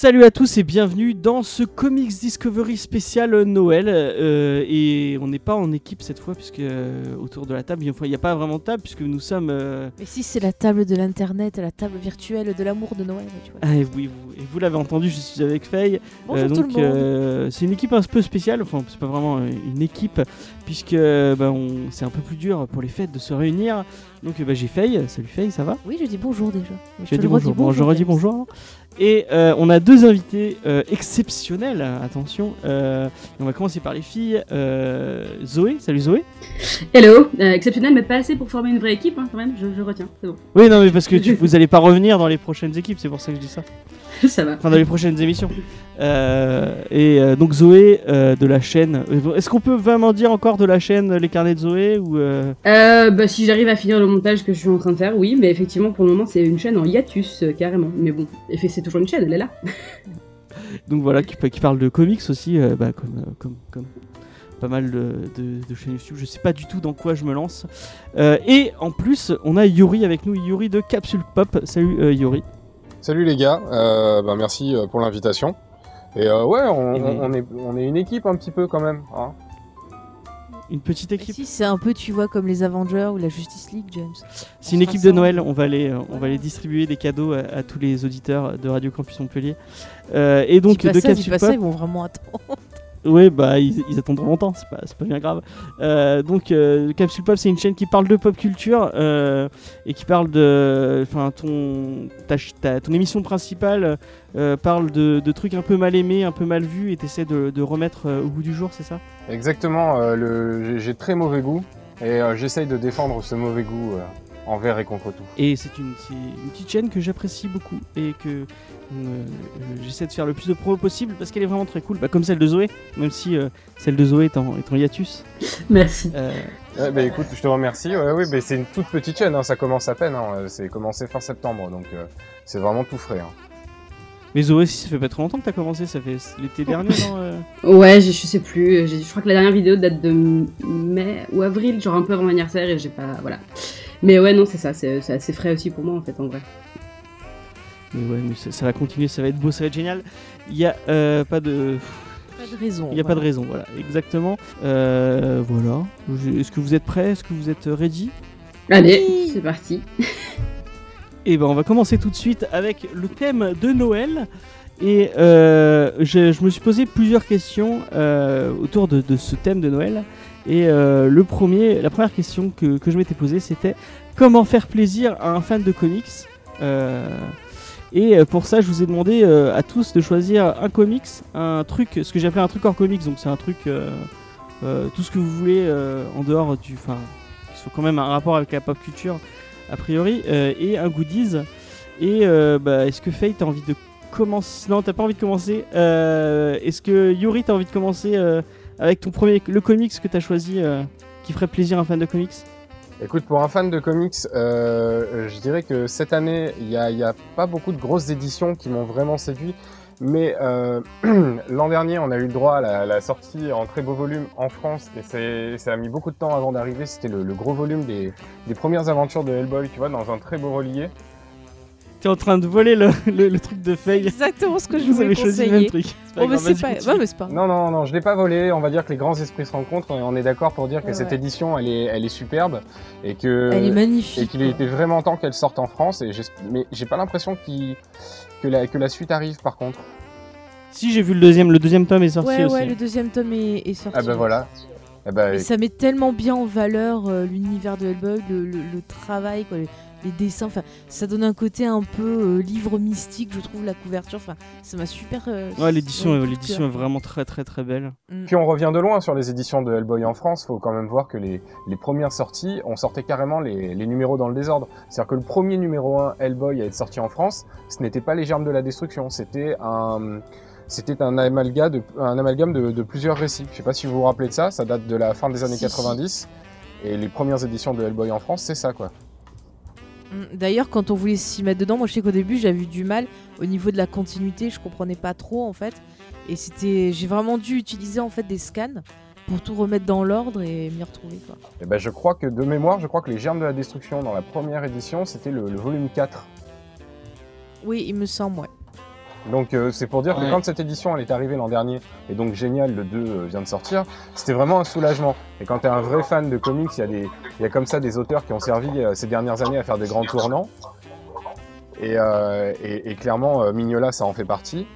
Salut à tous et bienvenue dans ce Comics Discovery spécial Noël. Euh, et on n'est pas en équipe cette fois, puisque euh, autour de la table, il n'y a pas vraiment de table, puisque nous sommes. euh, Mais si c'est la table de l'internet, la table virtuelle de l'amour de Noël, tu vois. ah, et oui, vous, et vous l'avez entendu, je suis avec Faye. Bonjour Euh, tout le monde. euh, c'est une équipe un peu spéciale, enfin, c'est pas vraiment euh, une équipe, puisque euh, bah, on- c'est un peu plus dur pour les fêtes de se réunir. Donc, euh, bah, j'ai Faye. Salut Faye, ça va? Oui, je dis bonjour déjà. Je Tu as te dit le redis bonjour. Bon, je redis James. bonjour. Et euh, on a deux invités euh, exceptionnels, attention. Euh, on va commencer par les filles. Zoé, salut Zoé. Hello, exceptionnel, mais pas assez pour former une vraie équipe, hein, quand même, je, je retiens, c'est bon. Oui, non, mais parce que tu, vous allez pas revenir dans les prochaines équipes, c'est pour ça que je dis ça. Ça va. Enfin, dans les prochaines émissions. Euh, et euh, donc Zoé euh, de la chaîne. Est-ce qu'on peut vraiment dire encore de la chaîne Les Carnets de Zoé ou bah, si j'arrive à finir le montage que je suis en train de faire, oui, mais effectivement, pour le moment, c'est une chaîne en hiatus, carrément. Mais bon, c'est toujours une chaîne, elle est là. donc voilà qui, qui parle de comics aussi, bah, comme, comme, comme pas mal de, de- de chaînes YouTube. Je sais pas du tout dans quoi je me lance. Et en plus, on a Yuri avec nous, Yuri de Capsule Pop. Salut Yuri. Salut les gars, euh, bah, merci euh, pour l'invitation. Et euh, ouais, on, Et- on- on est, on est une équipe un petit peu quand même. Hein. Une petite Mais équipe. Si, c'est un peu, tu vois, comme les Avengers ou la Justice League, James. C'est une équipe de. Noël. On va aller, euh, on va aller distribuer des cadeaux à, à tous les auditeurs de Radio Campus Montpellier. Euh, et donc de Pop. ça, ils vont vraiment attendre. Oui, bah ils, ils attendront longtemps, c'est pas, pas bien grave. Euh, donc euh, Capsule Pop, c'est une chaîne qui parle de pop culture euh, et qui parle de, enfin ton, ta, ton émission principale parle de, trucs un peu mal aimés, un peu mal vus et t'essaies de, remettre au goût du jour, c'est ça? Exactement, j'ai- très mauvais goût et j'essaye de défendre ce mauvais goût envers et contre tout. Et c'est une, petite chaîne que j'apprécie beaucoup et que euh, euh, j'essaie de faire le plus de promos possible parce qu'elle est vraiment très cool, bah, comme celle de Zoé, même si euh, celle de Zoé est en, est en hiatus. Merci. Euh, Ouais, bah, écoute, je te remercie. Ouais, oui, bah, c'est une toute petite chaîne, hein, ça commence à peine. Hein, c'est commencé fin septembre, donc euh, c'est vraiment tout frais. Hein. mais Zoé, si ça fait pas trop longtemps que t'as commencé, ça fait l'été dernier, non euh? Ouais, je, je sais plus, je crois que la dernière vidéo date de mai ou avril, genre un peu avant l'anniversaire, et j'ai pas. Voilà. Mais ouais, non, c'est ça, c'est assez frais aussi pour moi, en fait, en vrai. Mais ouais, mais ça, ça va continuer, ça va être beau, ça va être génial. Il y a euh, pas de, Pas de raison. il y a pas de raison, voilà, exactement. Euh, voilà. Est-ce que vous êtes prêts? Est-ce que vous êtes ready? Allez, Oui. c'est parti. Et ben, on va commencer tout de suite avec le thème de Noël. Et euh, je, me suis posé plusieurs questions euh, autour de, ce thème de Noël. Et euh, le premier, la première question que, je m'étais posée, c'était comment faire plaisir à un fan de comics Et pour ça, je vous ai demandé à tous de choisir un comics, un truc, ce que j'appelais un truc hors comics. Donc c'est un truc, tout ce que vous voulez en dehors du, enfin, qui soit quand même un rapport avec la pop culture a priori, et un goodies. Et bah, est-ce que Faye, t'as envie de Non, t'as pas envie de commencer. Euh, est-ce que Yuri, t'as envie de commencer euh, avec ton premier, le comics que t'as choisi, euh, qui ferait plaisir à un fan de comics? Écoute, pour un fan de comics, je dirais que cette année, il n'y a, a pas beaucoup de grosses éditions qui m'ont vraiment séduit. Mais l'an dernier, on a eu le droit à la, sortie en très beau volume en France et ça a mis beaucoup de temps avant d'arriver. C'était le, le gros volume des, des premières aventures de Hellboy, tu vois, dans un très beau relié. T'es en train de voler le, le- le truc de Faye. Exactement ce que je Vous voulais avez choisi le même conseiller. truc. Pas Oh, mais c'est pas. mais pas. Non, non, non, je l'ai pas volé. On va dire que les grands esprits se rencontrent et on est d'accord pour dire que Ouais, cette ouais. édition, elle est, elle est superbe et que Elle est et magnifique. qu'il était vraiment temps qu'elle sorte en France. Et mais j'ai pas l'impression qu'il- que la, que la suite arrive par contre. Si j'ai vu le deuxième, le deuxième tome est sorti Ouais, aussi. ouais, le deuxième tome est, est sorti. Ah bah voilà. Ah bah, Et ça met tellement bien en valeur euh, l'univers de Hellboy, le, le- le travail, quoi, les, dessins. Enfin, ça donne un côté un peu euh, livre mystique, je trouve, la couverture. Enfin, ça m'a super. euh, Ouais, l'édition, est- l'édition vraiment très très très belle. Mm. Puis on revient de loin sur les éditions de Hellboy en France. Faut quand même voir que les, les premières sorties, on sortait carrément les, les numéros dans le désordre. C'est-à-dire que le premier numéro 1 Hellboy à être sorti en France, ce n'était pas les germes de la destruction, c'était un c'était un amalgame de, un amalgame de, de plusieurs récits. Je sais pas si vous vous rappelez de ça, ça date de la fin des années Si, si. 90. Et les premières éditions de Hellboy en France, c'est ça quoi. Mm, D'ailleurs, quand on voulait s'y mettre dedans, moi je sais qu'au début j'avais eu du mal au niveau de la continuité, je comprenais pas trop en fait. Et c'était, j'ai vraiment dû utiliser en fait des scans pour tout remettre dans l'ordre et m'y retrouver quoi. Et ben je crois que de mémoire, je crois que les Germes de la Destruction dans la première édition, c'était le, le volume 4. Oui, il me semble, ouais. Donc euh, c'est pour dire que quand cette édition elle est arrivée l'an dernier, et donc génial, le 2 euh, vient de sortir, c'était vraiment un soulagement. Et quand t'es un vrai fan de comics, il y, a des- y a comme ça des auteurs qui ont servi euh, ces dernières années à faire des grands tournants. Et, et- et clairement, Mignola, ça en fait partie.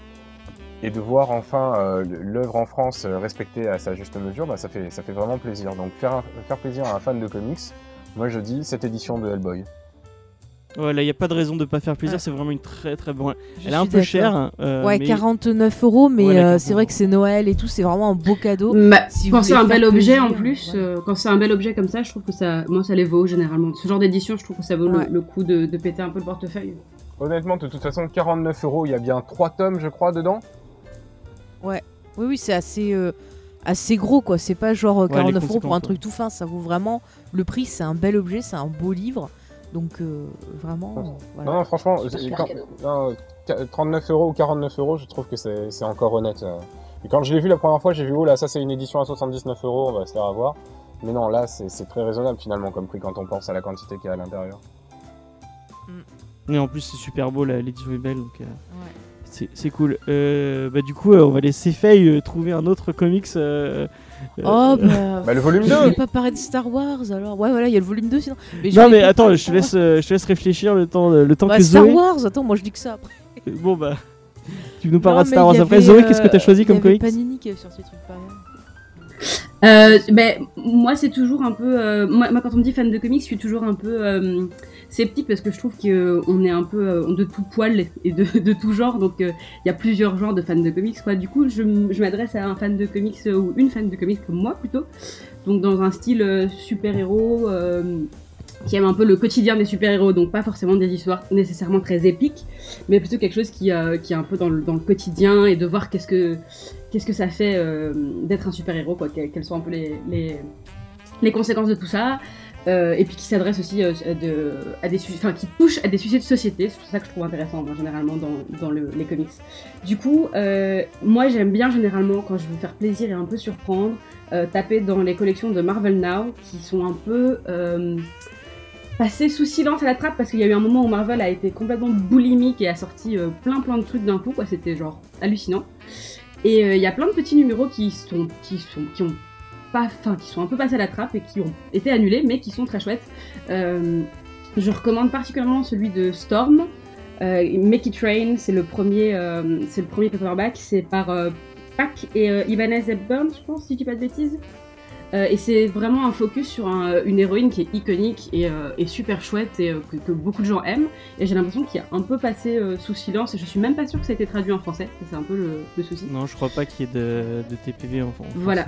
Et de voir enfin l'œuvre en France respectée à sa juste mesure, bah, ça, fait, ça fait vraiment plaisir. Donc faire, faire plaisir à un fan de comics, moi je dis cette édition de Hellboy. Ouais, là, il n'y a pas de raison de pas faire plaisir, Ouais. c'est vraiment une très très bonne. Je Elle est un peu chère. euh, Ouais, mais- 49 euros, mais Ouais, euh, c'est vrai que c'est Noël et tout, c'est vraiment un beau cadeau. Bah, Si quand c'est un bel objet plaisir, en plus, ouais. euh, quand c'est un bel objet comme ça, je trouve que ça, moi ça les vaut généralement. Ce genre d'édition, je trouve que ça vaut le- Ouais. le, coup de, de péter un peu le portefeuille. Honnêtement, de toute façon, 49 euros, il y a bien 3 tomes, je crois, dedans. Oui, oui, c'est assez, euh, assez gros quoi. C'est pas genre euh, les 49 euros pour un truc tout fin. Ça vaut vraiment le prix. C'est un bel objet, c'est un beau livre. Donc euh, vraiment, euh, voilà. Non, non, franchement, C'est un j'ai- super quand- cadeau. non, qu- 39 euros ou 49 euros, je trouve que c'est encore honnête. euh. Et quand je l'ai vu la première fois, j'ai vu, oh là, ça c'est une édition à 79 euros, on va se faire avoir. Mais non, là, c'est très raisonnable finalement comme prix quand on pense à la quantité qu'il y a à l'intérieur. Et en plus, c'est super beau, la- l'édition est belle, donc euh, Ouais. c'est cool. Euh, bah, du coup, euh, on va laisser Faye euh, trouver un autre comics. Euh, euh, Oh bah. Bah, le volume Je 2 voulais pas parler de Star Wars alors. Ouais, voilà, il y a le volume 2 sinon. Mais Non, mais attends, je te, laisse, euh, je te laisse réfléchir le temps, le temps Wars. que Star Zoé. Wars, attends, moi je dis que ça après. Bon, bah. Tu nous parleras de Star Wars après. Zoé, qu'est-ce que euh, t'as choisi comme comics Panini qui avait sorti des trucs pareils. Euh, ben, moi, c'est toujours un peu. euh, moi, moi, quand on me dit fan de comics, je suis toujours un peu euh, sceptique parce que je trouve qu'on est un peu euh, de tout poil et de, tout genre. Donc, euh, il y a plusieurs genres de fans de comics. Quoi. Du coup, je, m'adresse à un fan de comics euh, ou une fan de comics comme moi plutôt. Donc, dans un style super-héros. qui aime un peu le quotidien des super-héros, donc pas forcément des histoires nécessairement très épiques, mais plutôt quelque chose qui, est un peu dans le, quotidien et de voir qu'est-ce que ça fait d'être un super-héros, quoi, que- quelles sont un peu les conséquences de tout ça, euh, et puis qui s'adresse aussi euh, à, de, à des sujets, enfin qui touche à des sujets de société, c'est ça que je trouve intéressant moi, généralement dans, dans le- les comics. Du coup, euh, moi j'aime bien généralement quand je veux faire plaisir et un peu surprendre, taper dans les collections de Marvel Now qui sont un peu passées sous silence à la trappe parce qu'il y a eu un moment où Marvel a été complètement boulimique et a sorti plein plein de trucs d'un coup, quoi. C'était genre hallucinant. Et il y a plein de petits numéros qui sont qui sont qui ont pas, enfin qui sont un peu passés à la trappe et qui ont été annulés, mais qui sont très chouettes. Euh, je recommande particulièrement celui de Storm. Euh, Make It Rain, c'est le premier, euh, c'est le premier paperback, c'est par euh, Pac et Ibanez Hepburn, je pense, si je dis pas de bêtises. Euh, et c'est vraiment un focus sur un- une héroïne qui est iconique et, euh, et super chouette et euh, que, que beaucoup de gens aiment. Et j'ai l'impression qu'il y a un peu passé sous silence et je suis même pas sûre que ça a été traduit en français. C'est un peu le, le souci. Non, je crois pas qu'il y ait de, de TPV en en français. Voilà.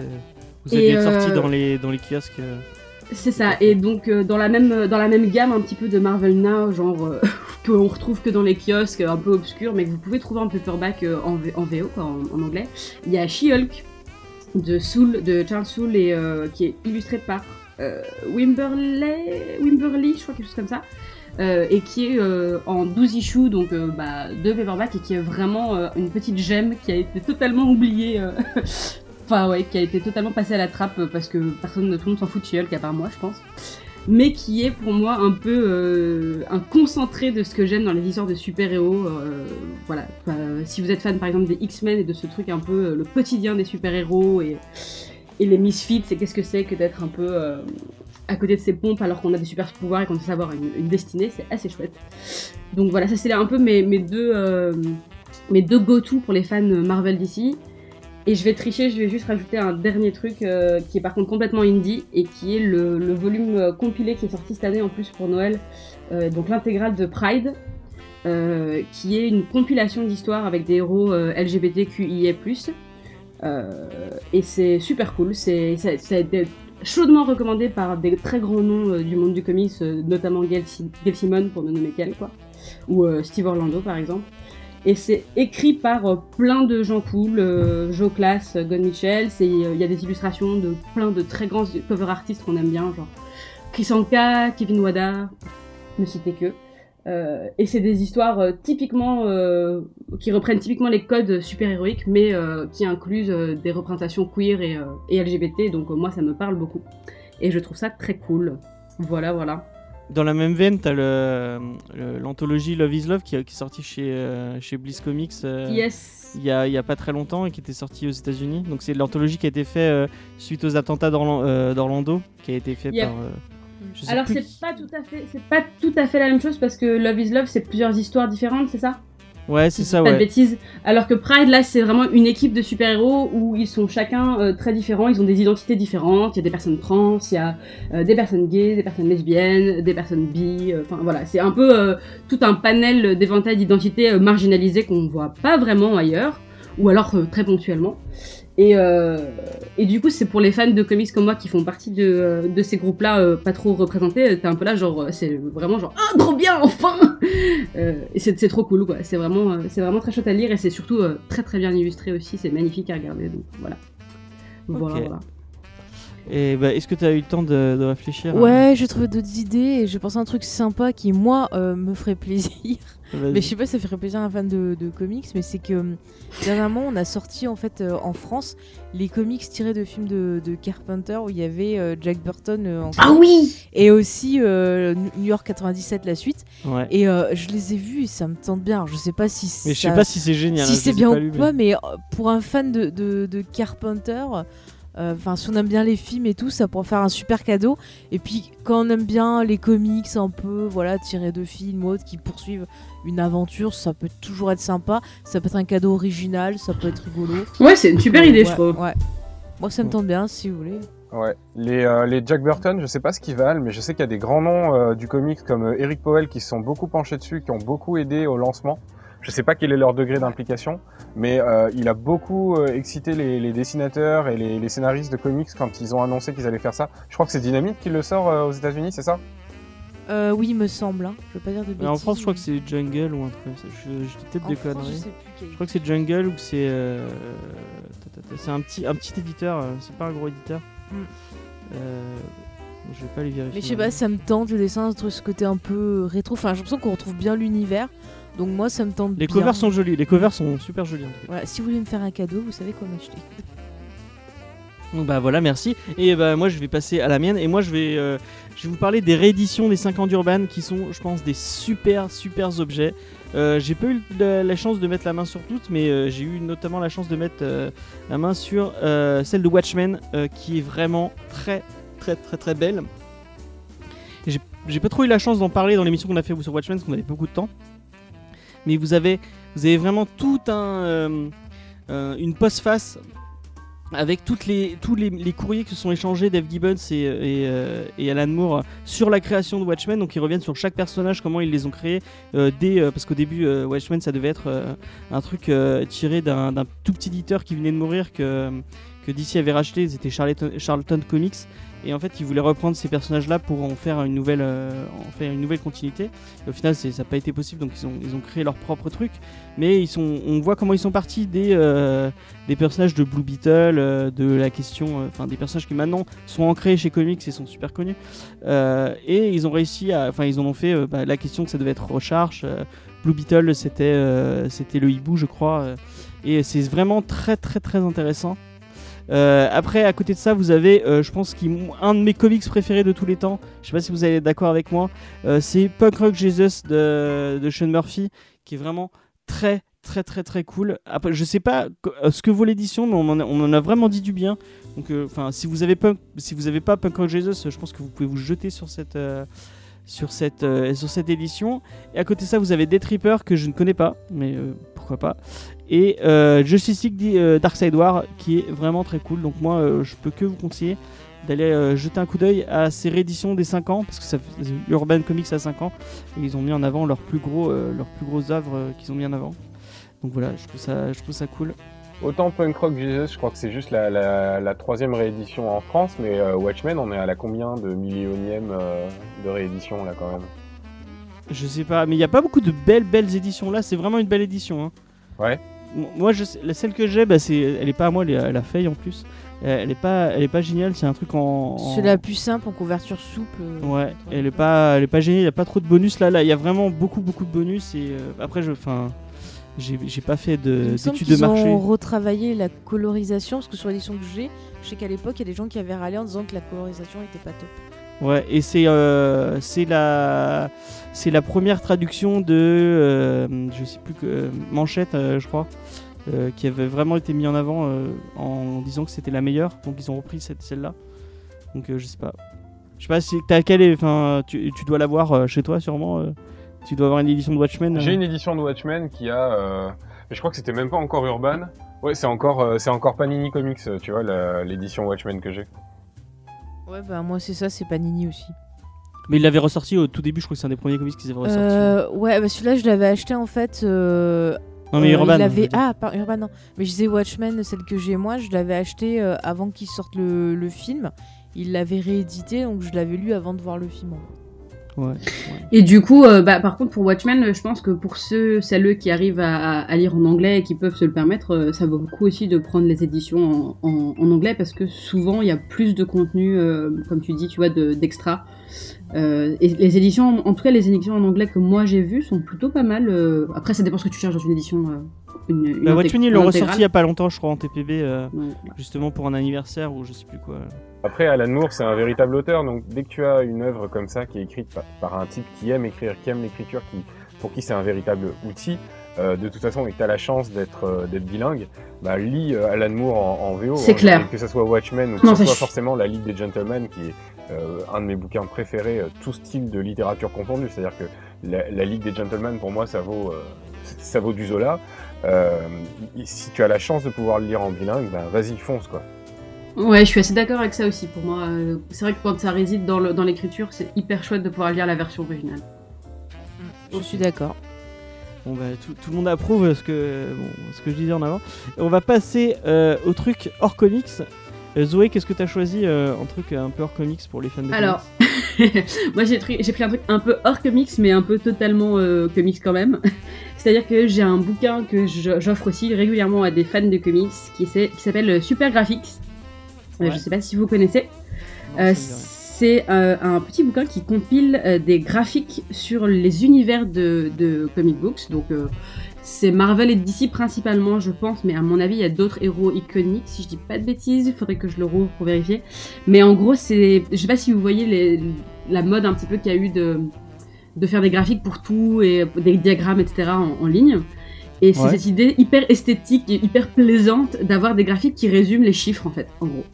Vous aviez sorti euh, dans les, dans les kiosques. euh, C'est ça, et donc euh, dans, la même, dans la même gamme un petit peu de Marvel Now, genre euh, qu'on retrouve que dans les kiosques un peu obscurs, mais que vous pouvez trouver en paperback euh, en, en VO, quoi, en, en anglais, il y a She-Hulk de, Soul, de Charles Soule et qui est illustré par Wimberley, Wimberly, je crois quelque chose comme ça. et qui est en 12 issues, donc bah, deux paperbacks, et qui est vraiment une petite gemme qui a été totalement oubliée Enfin ouais, qui a été totalement passé à la trappe euh, parce que personne, tout le monde s'en fout de She-Hulk à part moi, je pense. Mais qui est pour moi un peu euh, un concentré de ce que j'aime dans les histoires de super-héros. euh, voilà. Si vous êtes fan par exemple des X-Men et de ce truc un peu le quotidien des super-héros et, les misfits, c'est qu'est-ce que c'est que d'être un peu à côté de ses pompes alors qu'on a des super pouvoirs et qu'on sait avoir une, destinée, c'est assez chouette. Donc voilà, ça c'est un peu mes, deux, mes deux go-to pour les fans Marvel d'ici. Et je vais tricher, je vais juste rajouter un dernier truc euh, qui est par contre complètement indie et qui est le, volume euh, compilé qui est sorti cette année en plus pour Noël, euh, donc l'intégrale de Pride, qui est une compilation d'histoires avec des héros LGBTQIA+. Et c'est super cool, c'est, ça, a été chaudement recommandé par des très grands noms du monde du comics, notamment Gail, Gail Simon pour ne nommer qu'elle, quoi, ou Steve Orlando par exemple. Et c'est écrit par euh, plein de gens cool, euh, Joe Class, euh, God Mitchell. Il y a des illustrations de plein de très grands cover artistes qu'on aime bien, genre Chris Anka, Kevin Wada, ne citer que. Et c'est des histoires typiquement qui reprennent typiquement les codes super-héroïques, mais qui incluent euh, des représentations queer et, LGBT. Donc moi, ça me parle beaucoup. Et je trouve ça très cool. Voilà, voilà. Dans la même veine, t'as l'anthologie Love is Love qui, qui est sortie chez, euh, chez Bliss Comics euh, Yes. il, y a, il y a pas très longtemps et qui était sortie aux États-Unis. Donc c'est l'anthologie qui a été faite euh, suite aux attentats euh, d'Orlando, qui a été fait Yep. par. Alors c'est qui- pas tout à fait, c'est pas tout à fait la même chose parce que Love is Love, c'est plusieurs histoires différentes, c'est ça? Ouais, c'est ça, pas de bêtises. Alors que Pride, là, c'est vraiment une équipe de super-héros où ils sont chacun euh, très différents, ils ont des identités différentes. Il y a des personnes trans, il y a euh, des personnes gays, des personnes lesbiennes, des personnes bi. euh, Enfin voilà, c'est un peu tout un panel d'éventail d'identités marginalisées qu'on voit pas vraiment ailleurs, ou alors très ponctuellement. Et, euh, et du coup, c'est pour les fans de comics comme moi qui font partie de, euh, de ces groupes-là euh, pas trop représentés. T'es un peu là, genre, c'est vraiment genre, ah, trop bien, enfin Euh, Et c'est c'est trop cool, quoi. C'est vraiment, euh, c'est vraiment très chouette à lire et c'est surtout euh, très très bien illustré aussi. C'est magnifique à regarder, donc voilà. Voilà, voilà. Et bah, est-ce que tu as eu le temps de, de réfléchir à- Ouais, j'ai trouvé d'autres idées et j'ai pensé à un truc sympa qui, moi, euh, me ferait plaisir. Mais je sais pas si ça ferait plaisir à un fan de, de comics, mais c'est que euh, dernièrement, on a sorti en fait euh, en France les comics tirés de films de, de Carpenter où il y avait euh, Jack Burton euh, en- Ah oui et aussi euh, New York 97 la suite. Ouais. Et euh, je les ai vus et ça me tente bien. Alors, je sais pas si Mais je sais pas si c'est génial. si hein, c'est bien pas ou pas, mais- mais pour un fan de, de, de Carpenter, euh, enfin si on aime bien les films et tout, ça pourrait faire un super cadeau. Et puis quand on aime bien les comics un peu, voilà, tirés de films ou autres qui poursuivent une aventure, ça peut toujours être sympa. Ça peut être un cadeau original, ça peut être rigolo. Ouais, c'est une super Euh, idée, ouais, je trouve. Ouais. Moi ça me tente bien si vous voulez. Ouais. Les, euh, les Jack Burton, je sais pas ce qu'ils valent, mais je sais qu'il y a des grands noms euh, du comics comme euh, Eric Powell qui se sont beaucoup penchés dessus, qui ont beaucoup aidé au lancement. Je sais pas quel est leur degré d'implication, mais euh, il a beaucoup euh, excité les, les dessinateurs et les, les scénaristes de comics quand ils ont annoncé qu'ils allaient faire ça. Je crois que c'est Dynamite qui le sort euh, aux États-Unis, c'est ça? Euh, oui, il me semble. Hein. Je veux pas dire de bêtises. Mais en France, je crois que c'est Jungle ou un truc comme ça. Je, je dis peut-être des France, je conneries. sais plus quel- Je crois que c'est Jungle ou que c'est. euh, C'est un petit, un petit éditeur, c'est pas un gros éditeur. Mm. Euh, je vais pas les vérifier. Mais je sais pas, ça me tente le dessin, ce côté un peu rétro. Enfin, j'ai l'impression qu'on retrouve bien l'univers. Donc moi, ça me tente Les bien. covers sont jolis, les covers sont super jolis. en tout cas. Voilà, si vous voulez me faire un cadeau, vous savez quoi m'acheter. Donc bah voilà, merci. Et bah moi je vais passer à la mienne et moi je vais, euh, je vais vous parler des rééditions des 5 ans d'Urban qui sont, je pense, des super super objets. Euh, j'ai pas eu la, la chance de mettre la main sur toutes, mais euh, j'ai eu notamment la chance de mettre la main sur celle de Watchmen qui est vraiment très très très très belle. J'ai pas trop eu la chance d'en parler dans l'émission qu'on a fait sur Watchmen parce qu'on avait beaucoup de temps. Mais vous avez, vous avez vraiment tout un, euh, euh, une postface avec toutes les, tous les, courriers que se sont échangés Dave Gibbons et, euh, et Alan Moore sur la création de Watchmen. Donc ils reviennent sur chaque personnage, comment ils les ont créés. dès, parce qu'au début, Watchmen, ça devait être un truc tiré d'un tout petit éditeur qui venait de mourir que, que DC avait racheté. C'était Charlton Comics. Et en fait, ils voulaient reprendre ces personnages-là pour en faire une nouvelle, euh, en faire une nouvelle continuité. Au final, ça n'a pas été possible, donc ils ont, ils ont créé leur propre truc. Mais ils sont, on voit comment ils sont partis des, euh, des personnages de Blue Beetle, euh, de la question, enfin des personnages qui maintenant sont ancrés chez comics et sont super connus. Et ils ont réussi à, enfin ils en ont fait bah, la question que ça devait être Recharge. Blue Beetle, c'était, c'était le hibou, je crois. et c'est vraiment très très très intéressant. Euh, après, à côté de ça, vous avez, euh, je pense, un de mes comics préférés de tous les temps. Je sais pas si vous allez être d'accord avec moi. euh, c'est Punk Rock Jesus de, Sean Murphy, qui est vraiment très très très très cool. Après, je sais pas ce que vaut l'édition, mais on en, a, vraiment dit du bien. Donc, enfin, si vous avez Punk, si vous avez pas Punk Rock Jesus, je pense que vous pouvez vous jeter sur cette sur cette sur cette édition. Et à côté de ça, vous avez Death Reaper que je ne connais pas, mais pourquoi pas. Et euh, Justice League euh, Darkseid War qui est vraiment très cool. Donc moi, euh, je peux que vous conseiller d'aller jeter un coup d'œil à ces rééditions des 5 ans parce que ça Urban Comics à 5 ans et ils ont mis en avant leurs plus gros leurs plus grosses œuvres qu'ils ont mis en avant. Donc voilà, je trouve ça je trouve ça cool. Autant Punk Rock Jesus, je crois que c'est juste la, troisième réédition en France, mais Watchmen, on est à la combien de millionième de réédition là quand même? Je sais pas, mais il y a pas beaucoup de belles belles éditions là. C'est vraiment une belle édition. hein. Ouais. Moi, je sais- la celle que j'ai, bah, c'est, elle est pas à moi, elle est à la feuille en plus. Euh, Elle est pas, elle est pas géniale. C'est un truc en. en- C'est la plus simple en couverture souple. euh, Ouais, elle est pas, elle est pas géniale. Il y a pas trop de bonus là. Là, il y a vraiment beaucoup beaucoup de bonus et euh, après, je, enfin, j'ai, j'ai pas fait de, d'études de marché. ont retravaillé la colorisation parce que sur l'édition que j'ai, je sais qu'à l'époque il y a des gens qui avaient râlé en disant que la colorisation était pas top. Ouais, et c'est euh, c'est la c'est la première traduction de euh, je sais plus que Manchette, euh, je crois, euh, qui avait vraiment été mis en avant euh, en disant que c'était la meilleure. Donc ils ont repris cette celle-là. Donc euh, je sais pas. Je sais pas si t'as quelle est- enfin tu, tu dois l'avoir euh, chez toi sûrement. euh. tu dois avoir une édition de Watchmen. euh. J'ai une édition de Watchmen qui a. euh, mais je crois que c'était même pas encore Urban. Ouais, c'est encore, euh, c'est encore Panini Comics, tu vois, l'édition Watchmen que j'ai. Ouais, bah moi c'est ça, c'est Panini aussi. Mais il l'avait ressorti au tout début. Je crois que c'est un des premiers comics qu'ils avaient ressorti. Euh, ouais, bah celui-là je l'avais acheté en fait. euh, non mais euh, Urban. il. Ah, par Urban, non. Mais je disais Watchmen, celle que j'ai moi, je l'avais acheté euh, avant qu'il sorte le, le film. Il l'avait réédité, donc je l'avais lu avant de voir le film. en fait. Ouais. Et du coup, euh, bah, par contre, pour Watchmen, je pense que pour ceux, celles qui arrivent à, lire en anglais et qui peuvent se le permettre, euh, ça vaut beaucoup aussi de prendre les éditions en, en- en anglais parce que souvent il y a plus de contenu, euh, comme tu dis, tu vois, de- d'extra. Euh, et les éditions, en tout cas, les éditions en anglais que moi j'ai vues sont plutôt pas mal. euh, Après, ça dépend ce que tu cherches dans une édition. euh, une, une Bah, Watchmen ils l'ont ressorti il y a pas longtemps, je crois, en TPB, euh, Ouais. justement pour un anniversaire ou je sais plus quoi. Après, Alan Moore, c'est un véritable auteur, donc dès que tu as une œuvre comme ça qui est écrite par, un type qui aime écrire, qui aime l'écriture, qui, pour qui c'est un véritable outil, euh, de toute façon, et que tu as la chance d'être euh, bilingue, bah, lis euh, Alan Moore en, en VO. C'est hein, clair. Que ce soit Watchmen ou que Non, ce soit forcément La Ligue des Gentlemen, qui est euh, un de mes bouquins préférés, euh, tout style de littérature confondu. C'est-à-dire que la, la Ligue des Gentlemen, pour moi, ça vaut, euh, ça vaut du Zola. Euh, si tu as la chance de pouvoir le lire en bilingue, bah, vas-y, fonce, quoi. Ouais, je suis assez d'accord avec ça aussi. Pour moi, euh, c'est vrai que quand ça réside dans l'écriture, c'est hyper chouette de pouvoir lire la version originale. Je suis d'accord. Bon bah tout, tout le monde approuve ce que, bon, ce que je disais en avant. Et on va passer euh, au truc hors comics. Euh, Zoé, qu'est-ce que t'as choisi euh, en truc un peu hors comics pour les fans de Alors, comics? moi j'ai pris, j'ai pris un truc un peu hors comics, mais un peu totalement euh, comics quand même. C'est-à-dire que j'ai un bouquin que j'offre aussi régulièrement à des fans de comics qui s'appelle Super Graphics. Euh, Ouais. Je sais pas si vous connaissez. Euh, c'est euh, un petit bouquin qui compile des graphiques sur les univers de, de comic books. Donc, c'est Marvel et DC principalement, je pense, mais à mon avis, il y a d'autres héros iconiques. Si je dis pas de bêtises, il faudrait que je le rouvre pour vérifier. Mais en gros, c'est. Je sais pas si vous voyez les- la mode un petit peu qu'il y a eu de, de faire des graphiques pour tout et des diagrammes, etc. en, en ligne. Et c'est Ouais. cette idée hyper esthétique et hyper plaisante d'avoir des graphiques qui résument les chiffres, en fait, en gros.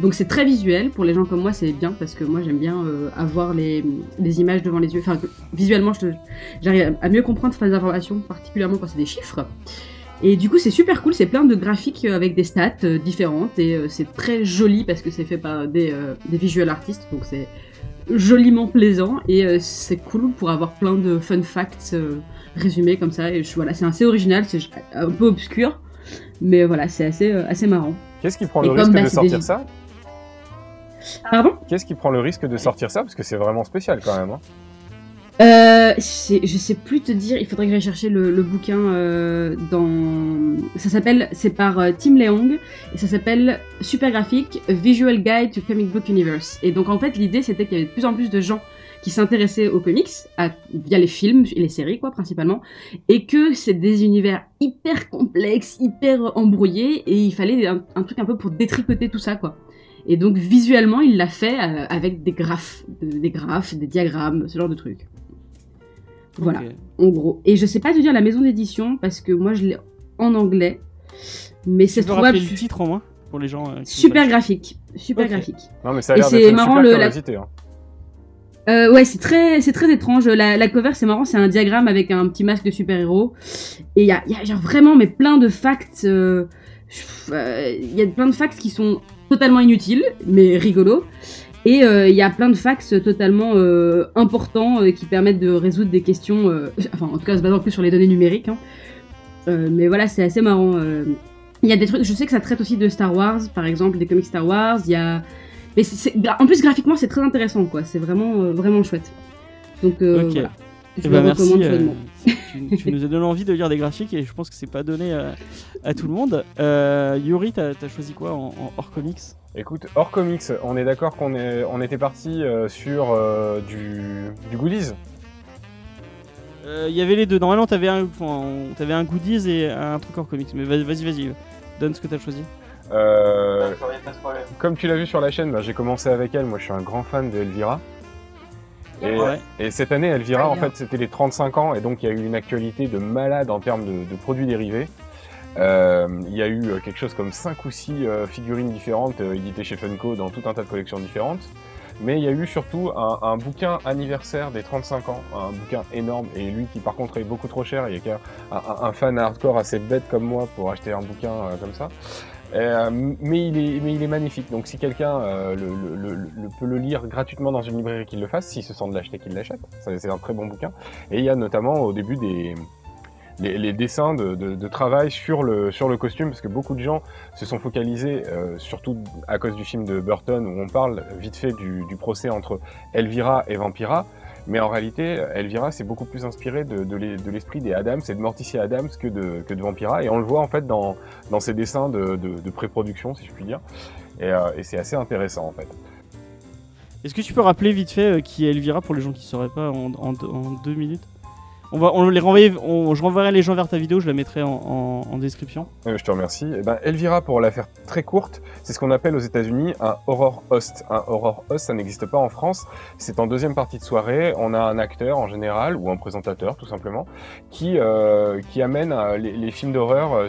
Donc c'est très visuel, pour les gens comme moi c'est bien parce que moi j'aime bien euh, avoir les, les images devant les yeux. Enfin, visuellement j'arrive à mieux comprendre certaines informations, particulièrement quand c'est des chiffres. Et du coup c'est super cool, c'est plein de graphiques euh, avec des stats euh, différentes et c'est très joli parce que c'est fait par des, euh, des visual artistes, donc c'est joliment plaisant et euh, c'est cool pour avoir plein de fun facts résumés comme ça. Et je- voilà, c'est assez original, c'est un peu obscur, mais voilà, c'est assez, assez marrant. Qu'est-ce qui prend Et le risque bah, de sortir des- ça? Pardon Qu'est-ce qui prend le risque de sortir ça? Parce que c'est vraiment spécial quand même. hein. Euh, je sais, je sais plus te dire, il faudrait que j'aille chercher le, le bouquin euh, dans... Ça s'appelle, c'est par euh, Tim Leong, et ça s'appelle Super Graphic Visual Guide to Comic Book Universe. Et donc en fait l'idée c'était qu'il y avait de plus en plus de gens qui s'intéressaient aux comics, à- via les films et les séries quoi principalement, et que c'est des univers hyper complexes, hyper embrouillés, et il fallait un, un truc un peu pour détricoter tout ça quoi. Et donc visuellement il l'a fait euh, avec des graphes, de- des graphes, des diagrammes, ce genre de trucs. Voilà, en gros. Et je sais pas te dire la maison d'édition parce que moi je l'ai en anglais, mais Tu c'est peux trouvable. rappeler le titre au moins pour les gens. euh, Super graphique, super graphique. Non, mais ça a Et l'air c'est d'être une marrant, super le- curiosité. hein. Euh, ouais, c'est très, c'est très étrange. La, la cover, c'est marrant, c'est un diagramme avec un petit masque de super-héros. Et il y a, il y a genre vraiment mais plein de facts. euh, euh, Il y a plein de facts qui sont totalement inutiles, mais rigolos. Et euh, il y a plein de facts totalement euh, importants euh, qui permettent de résoudre des questions, enfin en tout cas se basant plus sur les données numériques. hein. Mais voilà, c'est assez marrant. Il y a des trucs, je sais que ça traite aussi de Star Wars, par exemple, des comics Star Wars. Il y a, mais en plus graphiquement c'est très intéressant, quoi. C'est vraiment, vraiment chouette. Donc euh, Ok. voilà. Je ben, merci. euh, tu, tu nous as donné envie de lire des graphiques et je pense que c'est pas donné à, à tout le monde. Euh, Yuri, t'as as choisi quoi en, en hors comics? Écoute, hors comics, on est d'accord qu'on on était parti euh, sur euh, du, du goodies. Euh, Il y avait les deux. Normalement, t'avais un, enfin, un goodies et un truc hors comics. Mais vas-y, vas-y. Donne ce que t'as choisi. Euh, comme tu l'as vu sur la chaîne, bah, j'ai commencé avec elle. Moi, je suis un grand fan de Elvira. Et, Ouais. et cette année, Elvira, en fait, c'était les 35 ans, et donc il y a eu une actualité de malade en termes de, de produits dérivés. Euh, Il y a eu euh, quelque chose comme 5 ou 6 figurines différentes euh, éditées chez Funko dans tout un tas de collections différentes. Mais il y a eu surtout un, bouquin anniversaire des 35 ans, un bouquin énorme, et lui qui par contre est beaucoup trop cher, il y a qu'un un, fan hardcore assez bête comme moi pour acheter un bouquin euh, comme ça. Euh, mais, il est, mais il est magnifique, donc si quelqu'un euh, peut le lire gratuitement dans une librairie, qu'il le fasse, s'il se sent de l'acheter, qu'il l'achète. C'est un très bon bouquin. Et il y a notamment au début des, les, dessins de, travail sur le, sur le costume, parce que beaucoup de gens se sont focalisés, euh, surtout à cause du film de Burton, où on parle vite fait du, procès entre Elvira et Vampira. Mais en réalité, Elvira s'est beaucoup plus inspirée de, de l'es- de l'esprit des Adams et de Morticia Adams que de, Vampira. Et on le voit en fait dans, dans ses dessins de, pré-production, si je puis dire. Et, euh, et c'est assez intéressant en fait. Est-ce que tu peux rappeler vite fait euh, qui est Elvira pour les gens qui ne sauraient pas en deux minutes? On va, on les renvoyer, je renverrai les gens vers ta vidéo, je la mettrai en, description. Euh, je te remercie. Eh ben, Elvira, pour la faire très courte, c'est ce qu'on appelle aux États-Unis un horror host. Un horror host, ça n'existe pas en France. C'est en deuxième partie de soirée. On a un acteur en général ou un présentateur, tout simplement, qui euh, amène euh, les, films d'horreur euh,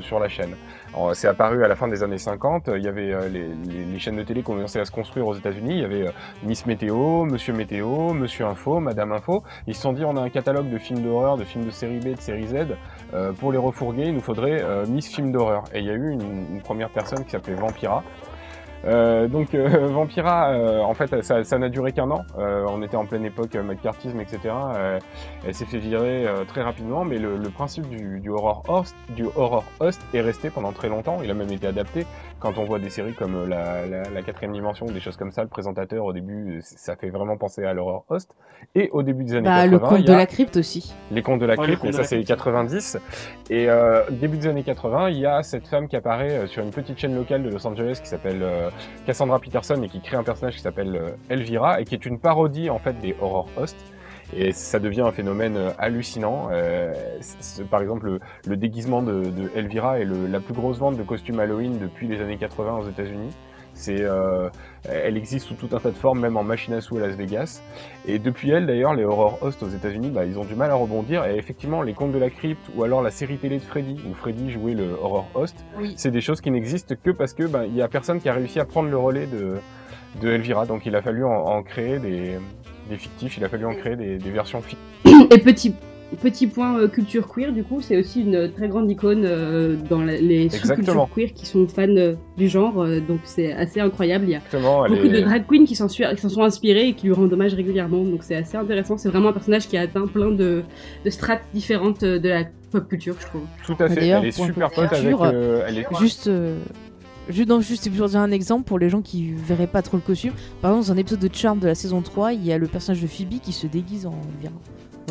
sur la chaîne. Alors, C'est apparu à la fin des années 50. Il y avait euh, les, les- les chaînes de télé qui commençaient à se construire aux États-Unis. Il y avait euh, Miss Météo, Monsieur Météo, Monsieur Info, Madame Info. Ils se sont dit on a un catalogue de films d'horreur, de films de série B, de série Z. Euh, pour les refourguer, il nous faudrait euh, Miss Film d'horreur. Et il y a eu une, une première personne qui s'appelait Vampira. Euh, donc euh, Vampira, euh, en fait, ça ça n'a duré qu'un an. Euh, on était en pleine époque euh, McCarthyisme, etc. Euh, elle s'est fait virer euh, très rapidement, mais le, le principe du, du horror host, du horror host est resté pendant très longtemps. Il a même été adapté. Quand on voit des séries comme la, la, la quatrième dimension, des choses comme ça, le présentateur au début, ça fait vraiment penser à l'horror host. Et au début des années Bah, 80, le conte de la crypte aussi. les contes de la Ouais, les crypte, mais de ça c'est crypte. 90. Et euh, début des années 80, il y a cette femme qui apparaît sur une petite chaîne locale de Los Angeles qui s'appelle euh, Cassandra Peterson et qui crée un personnage qui s'appelle euh, Elvira et qui est une parodie en fait des horror hosts. Et ça devient un phénomène euh, hallucinant. Euh, par exemple, le, déguisement de, Elvira est la plus grosse vente de costumes Halloween depuis les années 80 aux États-Unis. C'est, euh, elle existe sous tout un tas de formes, même en machine à sous à Las Vegas. Et depuis elle, d'ailleurs, les horror hosts aux États-Unis, bah, ils ont du mal à rebondir. Et effectivement, les contes de la crypte ou alors la série télé de Freddy, où Freddy jouait le horror host, Oui. c'est des choses qui n'existent que parce que bah, il y a personne qui a réussi à prendre le relais de, de Elvira. Donc il a fallu en, en créer des, des fictifs, il a fallu en créer des, des versions fictives. Et petit, petit point euh, culture queer, du coup, c'est aussi une très grande icône euh, dans la- les sous-cultures queer qui sont fans euh, du genre, euh, donc c'est assez incroyable. Il y a Exactement, beaucoup est- de drag queens qui s'en su- qui s'en sont inspirées et qui lui rendent hommage régulièrement, donc c'est assez intéressant. C'est vraiment un personnage qui a atteint plein de, de strates différentes de la pop culture, je trouve. tout à fait. D'ailleurs, Elle est super pote avec. euh, elle est Juste, euh, juste, non, juste pour dire un exemple pour les gens qui verraient pas trop le costume. Par exemple, dans un épisode de Charm de la saison 3, il y a le personnage de Phoebe qui se déguise en Elvira.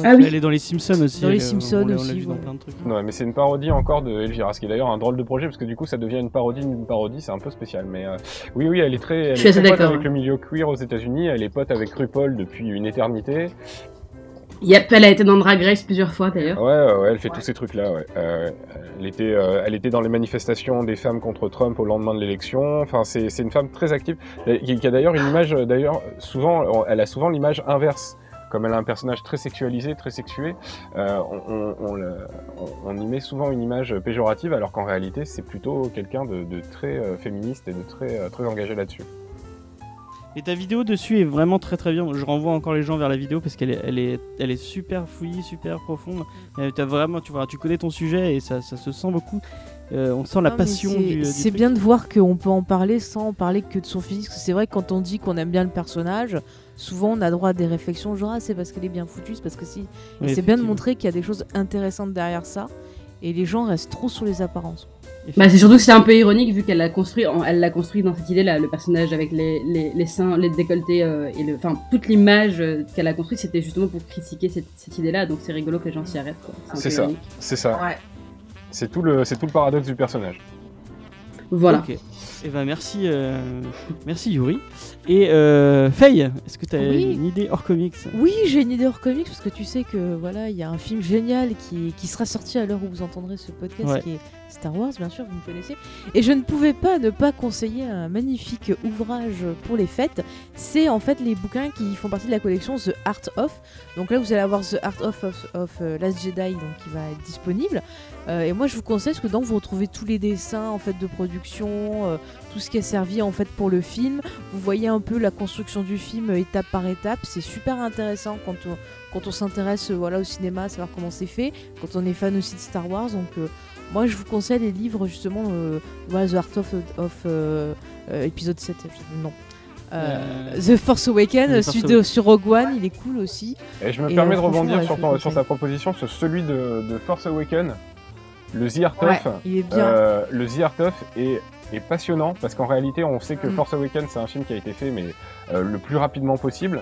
Ah oui. Elle est dans les Simpsons aussi. Dans les euh, Simpsons on aussi, dans plein de trucs. Non, mais c'est une parodie encore de Elvira, ce qui est d'ailleurs un drôle de projet parce que du coup ça devient une parodie d'une parodie, c'est un peu spécial. Mais euh, oui, oui, elle est très, elle Je suis est très assez pote d'accord. avec le milieu queer aux États-Unis. Elle est pote avec RuPaul depuis une éternité. Yep, elle a été dans Drag Race plusieurs fois d'ailleurs. Ouais, ouais, elle fait tous ces trucs-là. Ouais. Euh, elle était, euh, elle était dans les manifestations des femmes contre Trump au lendemain de l'élection. Enfin, c'est, c'est une femme très active qui, qui a d'ailleurs une image, d'ailleurs souvent, elle a souvent l'image inverse. Comme elle a un personnage très sexualisé, très sexué, euh, on, y met souvent une image péjorative, alors qu'en réalité, c'est plutôt quelqu'un de, très euh, féministe et de très, euh, très engagé là-dessus. Et ta vidéo dessus est vraiment très très bien. Je renvoie encore les gens vers la vidéo parce qu'elle est, super fouillie, super profonde. Vraiment, tu connais ton sujet et ça se sent beaucoup. Euh, on sent la Non, passion c'est- du. du C'est truc. bien de voir qu'on peut en parler sans parler que de son physique. C'est vrai que quand on dit qu'on aime bien le personnage, souvent on a droit à des réflexions genre ah, c'est parce qu'elle est bien foutue, c'est parce que si. C'est bien de montrer qu'il y a des choses intéressantes derrière ça. Et les gens restent trop sur les apparences. Bah, c'est surtout que c'est un peu ironique vu qu'elle l'a construit, en- elle l'a construit dans cette idée-là, le personnage avec les, les, les seins, les décolletés euh, et le, enfin toute l'image euh, qu'elle a construite, c'était justement pour critiquer cette, cette idée-là. Donc c'est rigolo que les gens s'y arrêtent. C'est ça. C'est ça. Ouais. C'est tout le, c'est tout le paradoxe du personnage. Voilà. Ok. Et ben merci, euh, merci Yuri. Et euh, Faye, est-ce que tu as Oui. une idée hors comics? Oui, j'ai une idée hors comics parce que tu sais que voilà, il y a un film génial qui, qui sera sorti à l'heure où vous entendrez ce podcast, Ouais. qui est Star Wars, bien sûr, vous me connaissez. Et je ne pouvais pas ne pas conseiller un magnifique ouvrage pour les fêtes. C'est en fait les bouquins qui font partie de la collection The Art of. Donc là, vous allez avoir The Art of, of, of, euh, Last Jedi, donc qui va être disponible. Euh, et moi, je vous conseille parce que dedans, vous retrouvez tous les dessins en fait de production, euh, tout ce qui a servi en fait pour le film. Vous voyez un peu la construction du film étape par étape. C'est super intéressant quand on, quand on s'intéresse voilà, au cinéma, savoir comment c'est fait, quand on est fan aussi de Star Wars. Donc, moi, je vous conseille les livres justement, euh, The Art of, of euh, euh, épisode 7, je sais plus le nom. Euh, Euh, The Force Awakens, The Force celui de, Awakens. sur Rogue One, il est cool aussi. Et je me Et, permets euh, de rebondir sur, ton- ta proposition, sur celui de, de Force Awakens, le The Art Ouais, of. il est bien. Euh, le The Art of est, est passionnant parce qu'en réalité, on sait que Mm. Force Awakens, c'est un film qui a été fait mais euh, le plus rapidement possible.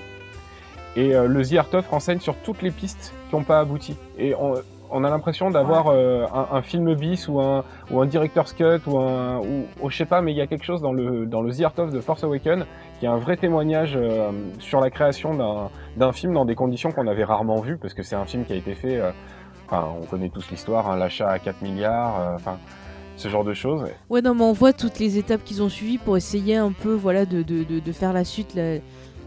Et euh, le The Art of renseigne sur toutes les pistes qui n'ont pas abouti. Et on, on a l'impression d'avoir euh, un, film bis ou un, ou un director's cut ou un, ou, je sais pas, mais il y a quelque chose dans le, dans le The Art of de Force Awakens qui est un vrai témoignage euh, sur la création d'un, film dans des conditions qu'on avait rarement vues parce que c'est un film qui a été fait. euh, Enfin, on connaît tous l'histoire, hein, l'achat à 4 milliards, enfin, ce genre de choses. Ouais, non, mais on voit toutes les étapes qu'ils ont suivies pour essayer un peu, voilà, de, de, de, faire la suite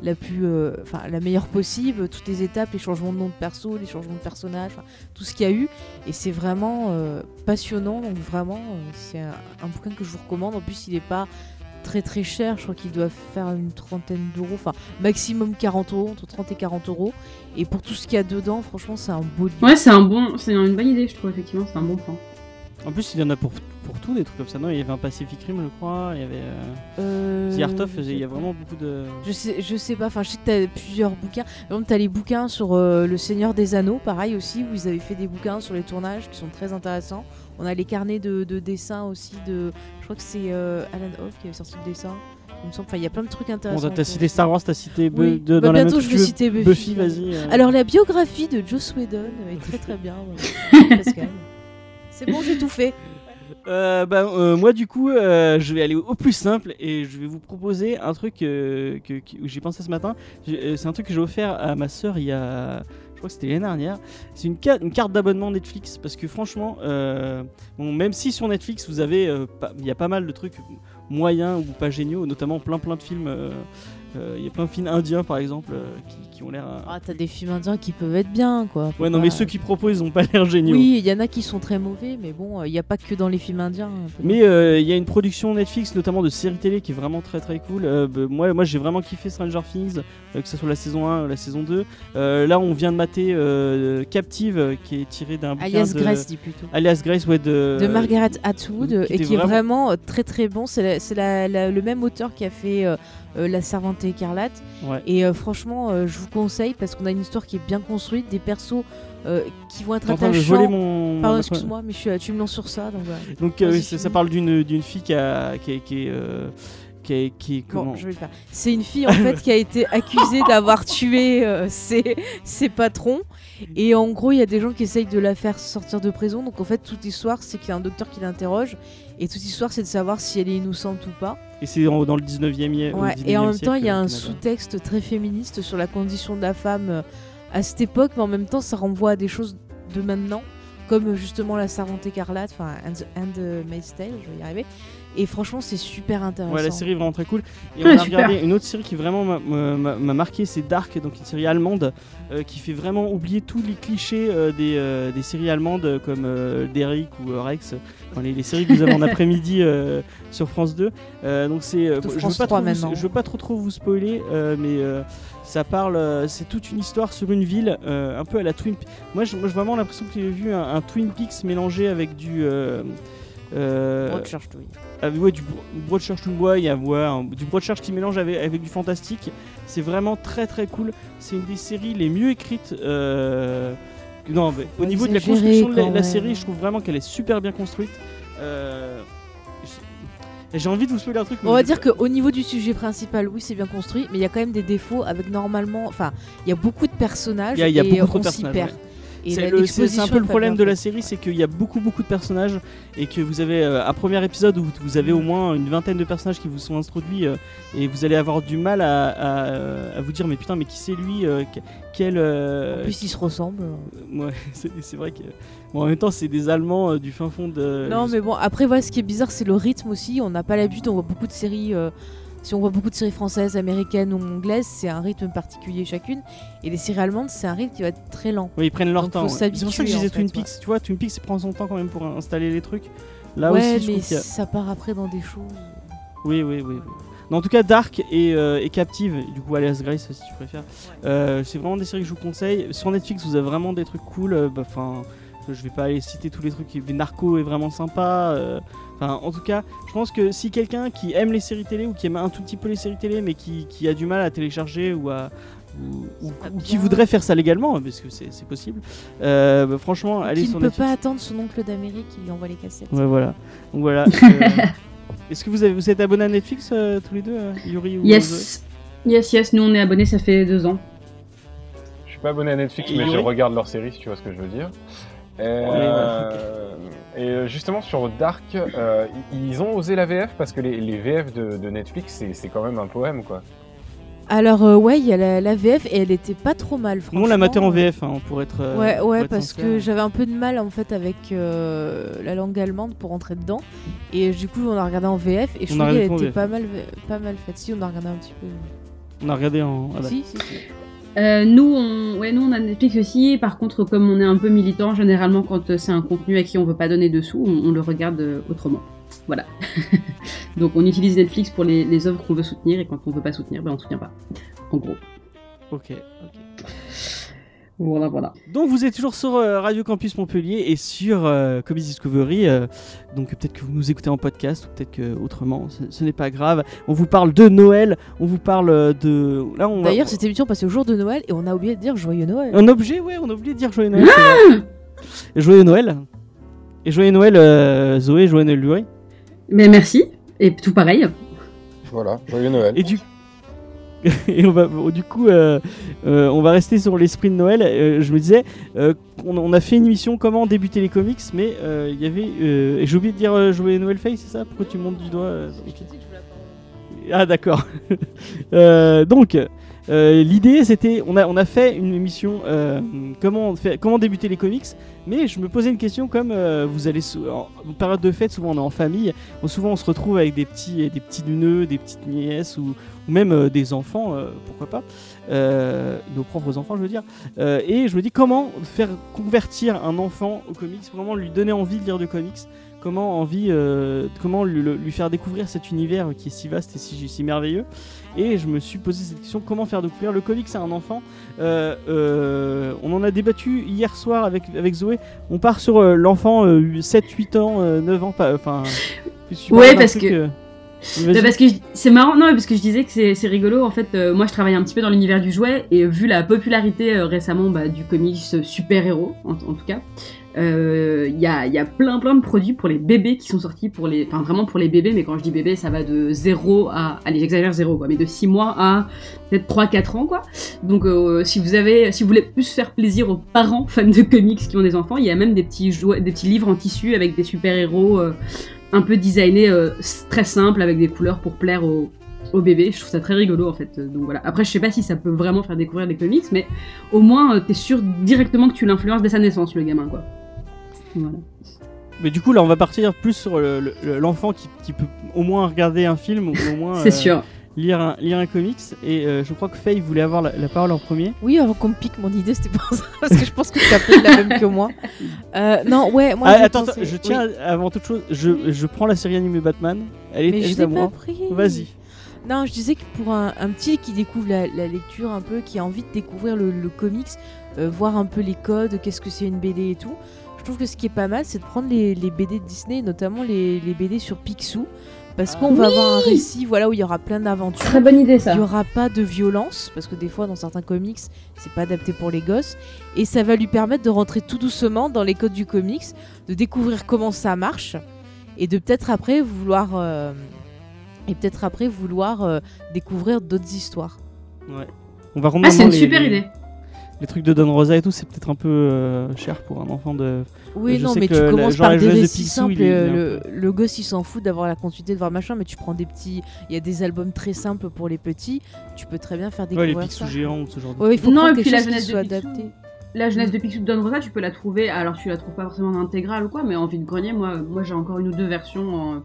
la plus, euh, enfin, la meilleure possible. Toutes les étapes, les changements de nom de perso, les changements de personnages, enfin, tout ce qu'il y a eu. Et c'est vraiment euh, passionnant. Donc vraiment, euh, c'est un, bouquin que je vous recommande. En plus, il est pas très très cher. Je crois qu'il doit faire une trentaine d'euros, enfin maximum 40 euros, entre 30 et 40 euros. Et pour tout ce qu'il y a dedans, franchement, c'est un beau livre. Ouais, c'est un bon, c'est une bonne idée, je trouve effectivement, c'est un bon plan. En plus, il y en a pour, pour tout, des trucs comme ça. Non, il y avait un Pacific Rim, je crois. Il y avait euh, Euh, The Art of, je sais il y a pas. vraiment beaucoup de. Je sais, je sais pas, enfin je sais que t'as plusieurs bouquins. Par exemple, t'as les bouquins sur euh, Le Seigneur des Anneaux, pareil aussi, où ils avaient fait des bouquins sur les tournages qui sont très intéressants. On a les carnets de, de dessin aussi de. Je crois que c'est euh, Alan Hoff qui avait sorti le dessin. Il me semble. Enfin, il y a plein de trucs Bon, intéressants. t'as- t'as cité Star. Wars, t'as cité Bu- Oui. de- Bah, dans la même bientôt je vais citer Buffy. Buffy, vas-y. euh. Alors la biographie de Joss Whedon est très très bien. Pascal. C'est bon, j'ai tout fait. Euh, bah, euh, moi du coup euh, je vais aller au plus simple et je vais vous proposer un truc que, j'ai pensé ce matin. C'est un truc que j'ai offert à ma soeur il y a... Je crois que c'était l'année dernière. C'est une, ca- une carte d'abonnement Netflix parce que franchement, même si sur Netflix vous avez, il y a pas mal de trucs moyens ou pas géniaux, notamment plein plein de films. Il y a plein de films indiens par exemple qui, qui ont l'air. euh, Ah, t'as des films indiens qui peuvent être bien, quoi. Faut Ouais non pas- mais ceux qui proposent ils ont pas l'air géniaux. Oui, il y en a qui sont très mauvais, mais bon, il n'y a pas que dans les films indiens. peu. Mais euh, il y a une production Netflix, notamment de séries télé, qui est vraiment très très cool. Euh, bah, moi, moi j'ai vraiment kiffé Stranger Things, euh, que ce soit la saison 1 ou la saison 2. Euh, là, on vient de mater euh, Captive, euh, qui est tiré d'un bouquin Alias de... Grace, dit plutôt. Alias Grace, ouais, de... de Margaret Atwood Euh, qui et qui est vraiment- euh, très très bon. C'est le même auteur qui a fait euh, euh, La Servante écarlate. Ouais. Et euh, franchement, euh, je vous conseille parce qu'on a une histoire qui est bien construite, des persos euh, qui vont être attachants. voler mon... Pardon, excuse-moi, mais je suis, tu me lances sur ça. Donc, voilà. Donc, euh, ça, ça parle d'une fille qui, a, qui, qui est... qui est... Qui est Bon, comment je vais le faire. C'est une fille en fait qui a été accusée d'avoir tué euh, ses, ses patrons. Et en gros, il y a des gens qui essayent de la faire sortir de prison. Donc en fait, toute l'histoire, c'est qu'il y a un docteur qui l'interroge. Et toute l'histoire, c'est de savoir si elle est innocente ou pas. Et c'est dans le 19e, ie- au Ouais, 19e et en même temps, il y a un sous-texte très féministe sur la condition de la femme euh, à cette époque, mais en même temps, ça renvoie à des choses de maintenant, comme euh, justement la servante écarlate, enfin, and, the- and the Maid's Tale, je vais y arriver. Et franchement, c'est super intéressant. Ouais, la série est vraiment très cool. Et Ouais, on a super. regardé une autre série qui vraiment m'a- m'a m'a marqué, c'est Dark, donc une série allemande euh, qui fait vraiment oublier tous les clichés euh, des, euh, des séries allemandes comme euh, Derrick ou euh, Rex, enfin, les, les séries que vous avez en après-midi euh, sur France 2. Euh, donc c'est, euh, je veux France pas 3 trop vous- maintenant. je veux pas trop trop vous spoiler, euh, mais euh, ça parle, c'est toute une histoire sur une ville, euh, un peu à la Twin. Pe- Moi, j'ai vraiment l'impression que j'ai vu un, un Twin Peaks mélangé avec du. euh, euh. Avec ouais, du bro- Broadchurch to Boy, il y a ouais, un- du Broadchurch qui mélange avec, avec du fantastique. C'est vraiment très très cool. C'est une des séries les mieux écrites. euh, Non, mais au niveau de la construction de la, série, je trouve vraiment qu'elle est super bien construite. Euh, j'ai- envie de vous spoiler un truc. mais On va je- dire qu'au niveau du sujet principal, oui, c'est bien construit, mais il y a quand même des défauts avec normalement. Enfin, il y a beaucoup de personnages y a- y a et beaucoup on de s'y perd. ouais. C'est le- un peu le problème de la série, c'est qu'il y a beaucoup beaucoup de personnages et que vous avez euh, un premier épisode où vous avez au moins une vingtaine de personnages qui vous sont introduits euh, et vous allez avoir du mal à, à- à vous dire mais putain mais qui c'est lui euh, que- quel En plus, ils se ressemblent. ouais, c'est vrai que bon, en même temps c'est des Allemands du fin fond de non, mais bon, après, voilà, ce qui est bizarre, c'est le rythme aussi. On n'a pas l'habitude, on voit beaucoup de séries. Si on voit beaucoup de séries françaises, américaines ou anglaises, c'est un rythme particulier chacune. Et les séries allemandes, c'est un rythme qui va être très lent. Oui, ils prennent leur Donc, temps. C'est pour ça que je disais Twin fait, Peaks. Tu vois, Twin Peaks, prend son temps quand même pour installer les trucs. Là ouais, aussi, je mais a- ça part après dans des choses. Oui, oui, oui. oui. Non, en tout cas, Dark et, euh, et Captive, du coup, Alias Grace, si tu préfères. Euh, c'est vraiment des séries que je vous conseille. Sur Netflix, vous avez vraiment des trucs cool. euh, bah, Je vais pas aller citer tous les trucs. Mais Narco est vraiment sympa. euh, Enfin, en tout cas, je pense que si quelqu'un qui aime les séries télé ou qui aime un tout petit peu les séries télé, mais qui, qui a du mal à télécharger ou à ou, ou- pas ou qui bien. voudrait faire ça légalement, parce que c'est possible. euh, bah, franchement, allez sur ne peut Netflix. pas attendre son oncle d'Amérique qui lui envoie les cassettes. Ouais, voilà. Donc voilà. euh, Est-ce que vous, avez, vous êtes abonné à Netflix euh, tous les deux, euh, Yuri ou Zoé Yes. Yes, yes, nous on est abonnés, ça fait deux ans. Je suis pas abonné à Netflix, Et mais je regarde leurs séries, si tu vois ce que je veux dire. Euh, Et euh, justement sur Dark, euh, ils ont osé la VF parce que les, les VF de, de Netflix, c'est quand même un poème, quoi. Alors, euh, ouais, il y a la, la VF et elle était pas trop mal, Nous, franchement. on l'a maté en VF hein, pour être. euh, Ouais, ouais, être parce sincère. que j'avais un peu de mal en fait avec euh, la langue allemande pour rentrer dedans. Et du coup, on a regardé en VF et je trouvais qu'elle était VF. pas mal, pas mal faite. Si, on a regardé un petit peu. On a regardé en. ah, si, si, si. Euh, nous, on... Ouais, nous, on a Netflix aussi. Par contre, comme on est un peu militant, généralement, quand euh, c'est un contenu à qui on veut pas donner de sous, on, le regarde euh, autrement. Voilà. Donc, on utilise Netflix pour les, les œuvres qu'on veut soutenir et quand on veut pas soutenir, ben on soutient pas. En gros. Ok. ok. Voilà, voilà. Donc vous êtes toujours sur euh, Radio Campus Montpellier et sur euh, Comedy Discovery. euh, donc peut-être que vous nous écoutez en podcast ou peut-être que autrement. Ce, ce n'est pas grave. On vous parle de Noël. On vous parle de. Là on va- D'ailleurs, cette émission passée au jour de Noël et on a oublié de dire joyeux Noël. On a obligé, ouais, on a oublié de dire joyeux Noël. vrai. joyeux Noël. Et joyeux Noël, euh, Zoé, joyeux Noël, Louis. Mais merci. Et tout pareil. Voilà, joyeux Noël. Et du et on va du coup euh, euh, on va rester sur l'esprit de Noël. Euh, je me disais on, a fait une émission comment débuter les comics, mais il y avait j'ai oublié de dire jouer Noël Face, c'est ça? Pourquoi tu montes du doigt euh, ok. Ah d'accord. Donc euh, l'idée c'était on a fait une émission euh, comment débuter les comics, mais je me posais une question comme euh, vous allez en période de fête souvent on est en famille, souvent on se retrouve avec des petits des petits des petites nièces ou même des enfants, pourquoi pas, nos propres enfants, je veux dire. Et je me dis comment faire convertir un enfant au comics, vraiment lui donner envie de lire de comics, comment envie, euh, comment lui, faire découvrir cet univers qui est si vaste et si, si merveilleux. Et je me suis posé cette question comment faire découvrir le comics à un enfant. Euh, euh, on en a débattu hier soir avec, avec Zoé. On part sur l'enfant 7, 8 ans, euh, 9 ans, pas- enfin. Ouais, d'un parce truc, que- Bah, vas-y. parce que c'est marrant, non, parce que je disais que c'est c'est rigolo. En fait, euh, moi, je travaille un petit peu dans l'univers du jouet et vu la popularité euh, récemment bah, du comics super-héros, en, en tout cas, euh, il y, a, y a plein plein de produits pour les bébés qui sont sortis pour les, enfin vraiment pour les bébés. Mais quand je dis bébé, ça va de 0 à, allez, j'exagère 0 quoi, mais de 6 mois à peut-être 3-4 ans quoi. Donc, euh, si vous avez, si vous voulez plus faire plaisir aux parents fans de comics qui ont des enfants, il y a même des petits jouets, des petits livres en tissu avec des super-héros. euh, un peu designé euh, s- très simple avec des couleurs pour plaire aux, aux bébés. Je trouve ça très rigolo en fait. Donc voilà. Après, je sais pas si ça peut vraiment faire découvrir des comics, mais au moins euh, t'es sûr directement que tu l'influences dès sa naissance, le gamin quoi. Voilà. Mais du coup, là, on va partir plus sur le- le- l'enfant qui, qui peut au moins regarder un film ou au moins C'est euh, sûr. lire, un, lire un comics. Et euh, je crois que Faye voulait avoir la, la parole en premier. Oui, avant qu'on me pique mon idée, c'était pour ça. Parce que je pense que tu as pris la même que moi. Euh, non, ouais, moi. Ah, attends, pensé- je oui. tiens avant toute chose, je, je prends la série animée Batman. Elle est, Mais elle je est à l'ai pas moi. pris. Vas-y. Non, je disais que pour un, un petit qui découvre la, la lecture un peu, qui a envie de découvrir le, le comics, euh, voir un peu les codes, qu'est-ce que c'est une BD et tout, je trouve que ce qui est pas mal, c'est de prendre les, les BD de Disney, notamment les, les BD sur Picsou, parce qu'on va avoir un récit voilà, où il y aura plein d'aventures. Très bonne idée ça. Il n'y aura pas de violence, parce que des fois, dans certains comics, c'est pas adapté pour les gosses. Et ça va lui permettre de rentrer tout doucement dans les codes du comics, de découvrir comment ça marche. et de peut-être après vouloir euh, et peut-être après vouloir euh, découvrir d'autres histoires. Ouais. On va Ah, c'est une les- super les- idée. Les trucs de Don Rosa et tout, c'est peut-être un peu euh, cher pour un enfant de. Oui, Je non, sais mais que tu la- commences genre par la des jeunesse de récits simples. est- le, le gosse, il s'en fout d'avoir la continuité de voir machin, mais tu prends des petits. Il y a des albums très simples pour les petits. Tu peux très bien faire Ouais, les Picsou géants ou ce genre de. Ouais, il faut Non, et puis la jeunesse de soit Picsou. adapté. La jeunesse de Picsou de Don Rosa, tu peux la trouver. Alors, tu la trouves pas forcément en intégrale ou quoi, mais en vide grenier, moi, moi j'ai encore une ou deux versions en-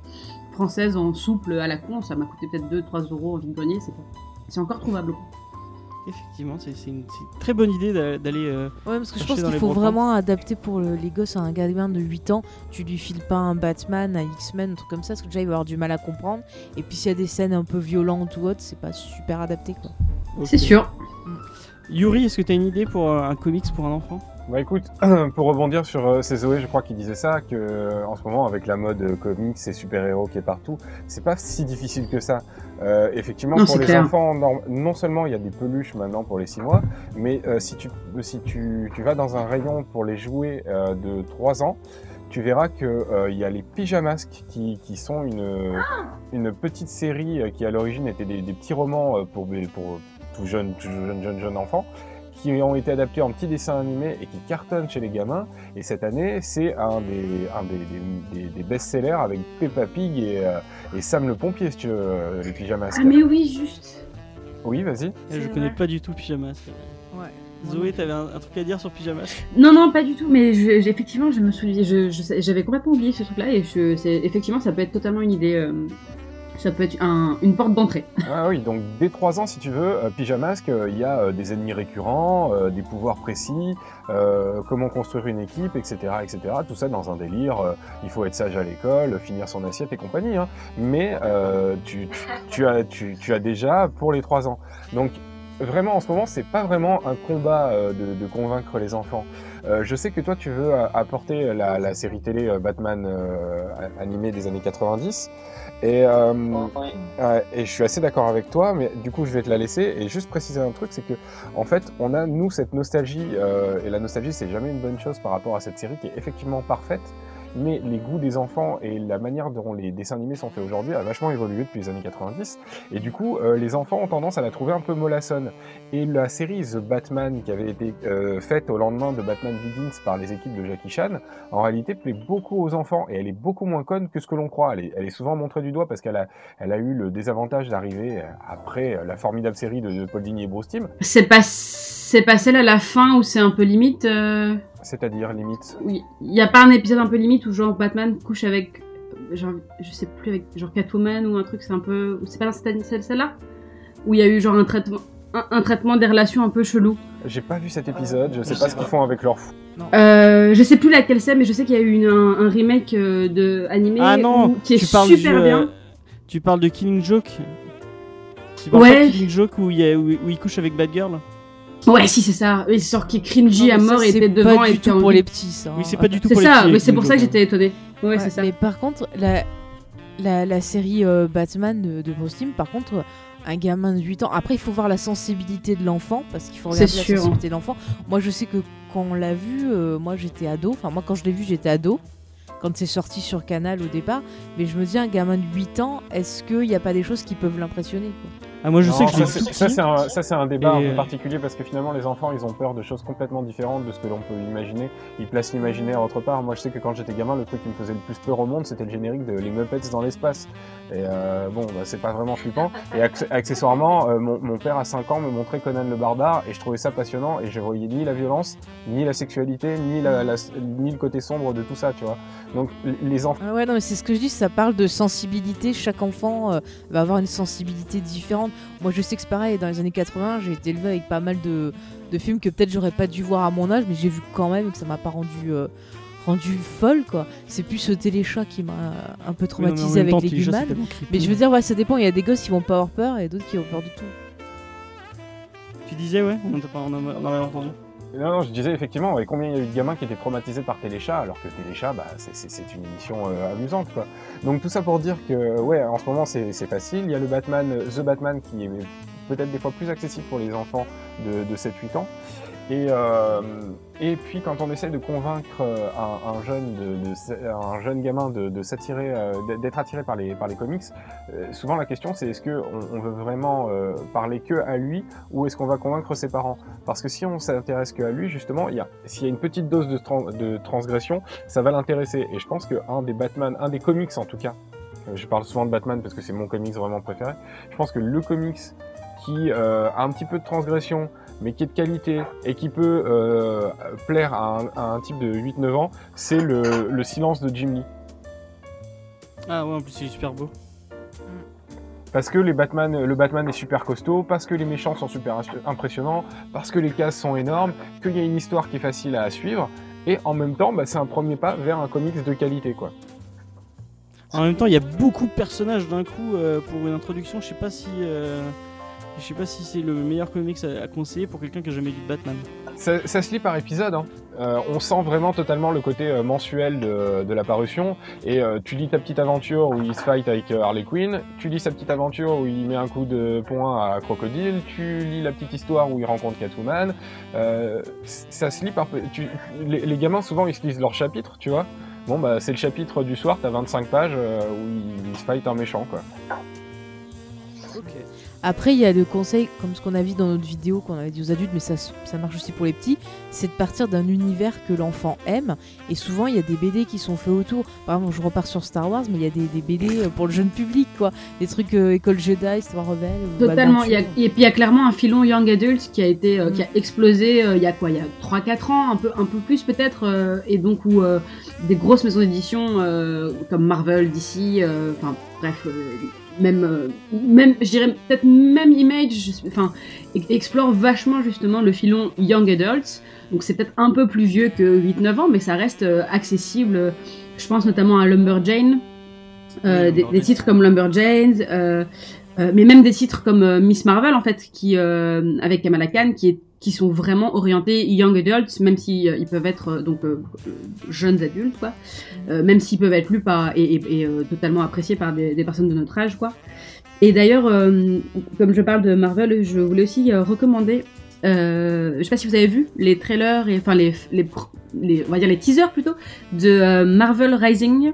françaises en souple à la con. Ça m'a coûté peut-être 2-3 euros en vide grenier. C'est pas... c'est encore trouvable. quoi. Effectivement, c'est c'est une, très bonne idée d'a- d'aller. euh, Ouais, parce que je pense qu'il faut vraiment adapter pour le- les gosses à un gamin de 8 ans. Tu lui files pas un Batman, un X-Men, un truc comme ça, parce que déjà il va avoir du mal à comprendre. Et puis s'il y a des scènes un peu violentes ou autres, c'est pas super adapté quoi. C'est sûr. Yuri, est-ce que tu as une idée pour euh, un comics pour un enfant? Bah écoute, pour rebondir sur euh, c'est Zoé, je crois qu'il disait ça, que euh, en ce moment avec la mode euh, comics et super-héros qui est partout, c'est pas si difficile que ça. Euh, effectivement, Non, pour les clair. enfants, non, non seulement il y a des peluches maintenant pour les 6 mois, mais euh, si, tu, si tu, tu vas dans un rayon pour les jouets euh, de 3 ans, tu verras que euh, il y a les pyjamasques qui, qui sont une, une petite série qui à l'origine était des, des petits romans pour, pour tout jeune, tout jeune, jeune, jeune enfant qui ont été adaptés en petits dessins animés et qui cartonnent chez les gamins. Et cette année, c'est un des, un des, des- des- des best-sellers avec Peppa Pig et, euh, et Sam le pompier, si tu veux, euh, les pyjamasques. Ah, mais oui, juste. Oui, vas-y. Je C'est connais pas du tout Pyjamas. Ouais. Zoé, t'avais un, un truc à dire sur Pyjamas Non, non, pas du tout, mais je- effectivement, je me souviens, je- je j'avais complètement oublié ce truc-là, et je, c'est- effectivement, ça peut être totalement une idée, euh, ça peut être un- une porte d'entrée. Ah oui, donc dès 3 ans, si tu veux, euh, Pyjamasque, euh, il y a euh, des ennemis récurrents, des pouvoirs précis, comment construire une équipe, etc., etc. Tout ça dans un délire. il faut être sage à l'école, finir son assiette et compagnie. hein. Mais tu, tu, as, tu, tu as déjà pour les 3 ans. Donc vraiment, en ce moment, c'est pas vraiment un combat euh, de, de convaincre les enfants. Euh, je sais que toi, tu veux euh, apporter la, la série télé euh, Batman euh, animée des années 90. Et, euh, Ouais, et je suis assez d'accord avec toi, mais du coup je vais te la laisser et juste préciser un truc, c'est que en fait on a nous cette nostalgie euh, et la nostalgie c'est jamais une bonne chose par rapport à cette série qui est effectivement parfaite, mais les goûts des enfants et la manière dont les dessins animés sont faits aujourd'hui a vachement évolué depuis les années 90 et du coup euh, les enfants ont tendance à la trouver un peu mollassonne. Et la série The Batman qui avait été euh, faite au lendemain de Batman Begins par les équipes de Jackie Chan, en réalité plaît beaucoup aux enfants et elle est beaucoup moins conne que ce que l'on croit. Elle est, elle est souvent montrée du doigt parce qu'elle a elle a eu le désavantage d'arriver euh, après euh, la formidable série de, Paul Dini et Bruce Timm, C'est pas, c'est pas celle à la fin où c'est un peu limite, euh, c'est-à-dire limite. oui, il y a pas un épisode un peu limite où genre Batman couche avec, genre, je sais plus, avec genre Catwoman ou un truc, c'est un peu, c'est pas dans cette- celle- celle-là? Où il y a eu genre un traitement, un, un traitement des relations un peu chelou. J'ai pas vu cet épisode, je sais pas ce qu'ils font avec leur fou. Euh, je sais plus laquelle c'est, mais je sais qu'il y a eu une- un, un remake euh, de animé Ah non, où- qui est tu parles super du, euh, bien. Tu parles de Killing Joke? Tu parles Ouais. de Killing Joke où il, y a- où- où il couche avec Batgirl? Ouais, si c'est ça. Oui, c'est genre qui est cringy Non, à mort et était devant pas et du était tout en pour les petits ça. Oui, c'est hein. pas du tout C'est pour les ça, petits, mais c'est pour ça que hein. j'étais étonnée. Ouais, Ouais, c'est ça. Mais par contre, la, la, la série euh, Batman de, de Bruce Timm, par contre, un gamin de 8 ans, après il faut voir la sensibilité de l'enfant, parce qu'il faut C'est regarder la sûr. sensibilité de l'enfant. Moi je sais que quand on l'a vu, euh, moi j'étais ado, enfin moi quand je l'ai vu j'étais ado, quand c'est sorti sur Canal au départ, mais je me dis un gamin de 8 ans, est-ce qu'il n'y a pas des choses qui peuvent l'impressionner quoi? Ah, moi je sais que je ça, c'est- ça, petit. c'est un, ça, c'est un débat Et, un peu particulier parce que finalement les enfants ils ont peur de choses complètement différentes de ce que l'on peut imaginer. Ils placent l'imaginaire autre part. Moi je sais que quand j'étais gamin, le truc qui me faisait le plus peur au monde c'était le générique de Les Muppets dans l'espace. Et euh, bon, bah, c'est pas vraiment flippant. Et acc- accessoirement, euh, mon, mon père à 5 ans me montrait Conan le barbare et je trouvais ça passionnant et je voyais ni la violence, ni la sexualité, ni, la, la- ni le côté sombre de tout ça, tu vois. Donc les enfants. Ah ouais, non, mais c'est ce que je dis, ça parle de sensibilité. Chaque enfant euh, va avoir une sensibilité différente. Moi, je sais que c'est pareil, dans les années 80, j'ai été élevée avec pas mal de, de films que peut-être j'aurais pas dû voir à mon âge, mais j'ai vu quand même et que ça m'a pas rendu. euh, rendu folle quoi c'est plus ce téléchat qui m'a un peu en traumatisé avec les creepy. mais je veux dire ouais ça dépend il y a des gosses qui vont pas avoir peur et d'autres qui ont peur du tout Tu disais, ouais On on a- on avait entendu. Non, non, je disais effectivement, et combien il y a eu de gamins qui étaient traumatisés par Téléchat, alors que Téléchat, bah, c'est- une émission euh, amusante, quoi. Donc tout ça pour dire que, ouais, en ce moment c'est c'est facile. Il y a le Batman, euh, The Batman, qui est peut-être des fois plus accessible pour les enfants de, de 7-8 ans. Et, euh, et puis quand on essaie de convaincre euh, un, un jeune, de, de- un jeune gamin de, de s'attirer, euh, d'être attiré par les, par les comics, euh, souvent la question c'est est-ce que on, veut vraiment parler que à lui ou est-ce qu'on va convaincre ses parents? Parce que si on s'intéresse que à lui, justement, s'il y a une petite dose de, de transgression, ça va l'intéresser. Et je pense que un des Batman, un des comics en tout cas, je parle souvent de Batman parce que c'est mon comics vraiment préféré. Je pense que le comics qui euh, a un petit peu de transgression, mais qui est de qualité et qui peut euh, plaire à un, à un type de 8-9 ans, c'est le, le silence de Jim Lee. Ah ouais, en plus il est super beau. Parce que les Batman, le Batman est super costaud, parce que les méchants sont super impressionnants, parce que les cases sont énormes, qu'il y a une histoire qui est facile à suivre, et en même temps, bah, c'est un premier pas vers un comics de qualité, quoi. En même temps, il y a beaucoup de personnages d'un coup euh, pour une introduction. Je sais pas si, euh, je sais pas si c'est le meilleur comics à, à conseiller pour quelqu'un qui a jamais lu de Batman. Ça, ça se lit par épisode. Hein. Euh, on sent vraiment totalement le côté euh, mensuel de, de la parution. Et euh, tu lis ta petite aventure où il se fight avec Harley Quinn. Tu lis sa petite aventure où il met un coup de poing à Crocodile. Tu lis la petite histoire où il rencontre Catwoman. Ça se lit par. Tu, les, les gamins souvent ils se lisent leur chapitre, tu vois. Bon bah c'est le chapitre du soir, t'as 25 pages où il, il se fight un méchant quoi. Ok. Après, il y a le conseil, comme ce qu'on a vu dans notre vidéo qu'on avait dit aux adultes, mais ça, ça marche aussi pour les petits, c'est de partir d'un univers que l'enfant aime. Et souvent, il y a des BD qui sont faits autour. Par exemple, je repars sur Star Wars, mais il y a des, des BD pour le jeune public, quoi. Des trucs euh, École Jedi, Star Rebelle. Totalement. Il y a- et puis il y a clairement un filon Young Adult qui a été, euh, Mm. qui a explosé euh, il y a quoi? Il y a 3-4 ans, un peu, un peu plus peut-être, euh, et donc où euh, des grosses maisons d'édition euh, comme Marvel, DC, euh, enfin bref, euh, même, euh, même, je dirais peut-être même Image, enfin, explore vachement justement le filon Young Adults. Donc c'est peut-être un peu plus vieux que 8-9 ans, mais ça reste euh, accessible. Je pense notamment à Lumberjane, euh, des, Lumberjane. des titres comme Lumberjane, euh, euh, mais même des titres comme euh, Miss Marvel en fait, qui euh, avec Kamala Khan, qui est qui sont vraiment orientés young adults, même si euh, ils peuvent être donc jeunes adultes quoi, même s'ils peuvent être lus par et, et- et, totalement appréciés par des, des personnes de notre âge quoi. Et d'ailleurs, comme je parle de Marvel, je voulais aussi recommander. Euh, je sais pas si vous avez vu les trailers et enfin les, les, on va dire les teasers plutôt de Marvel Rising,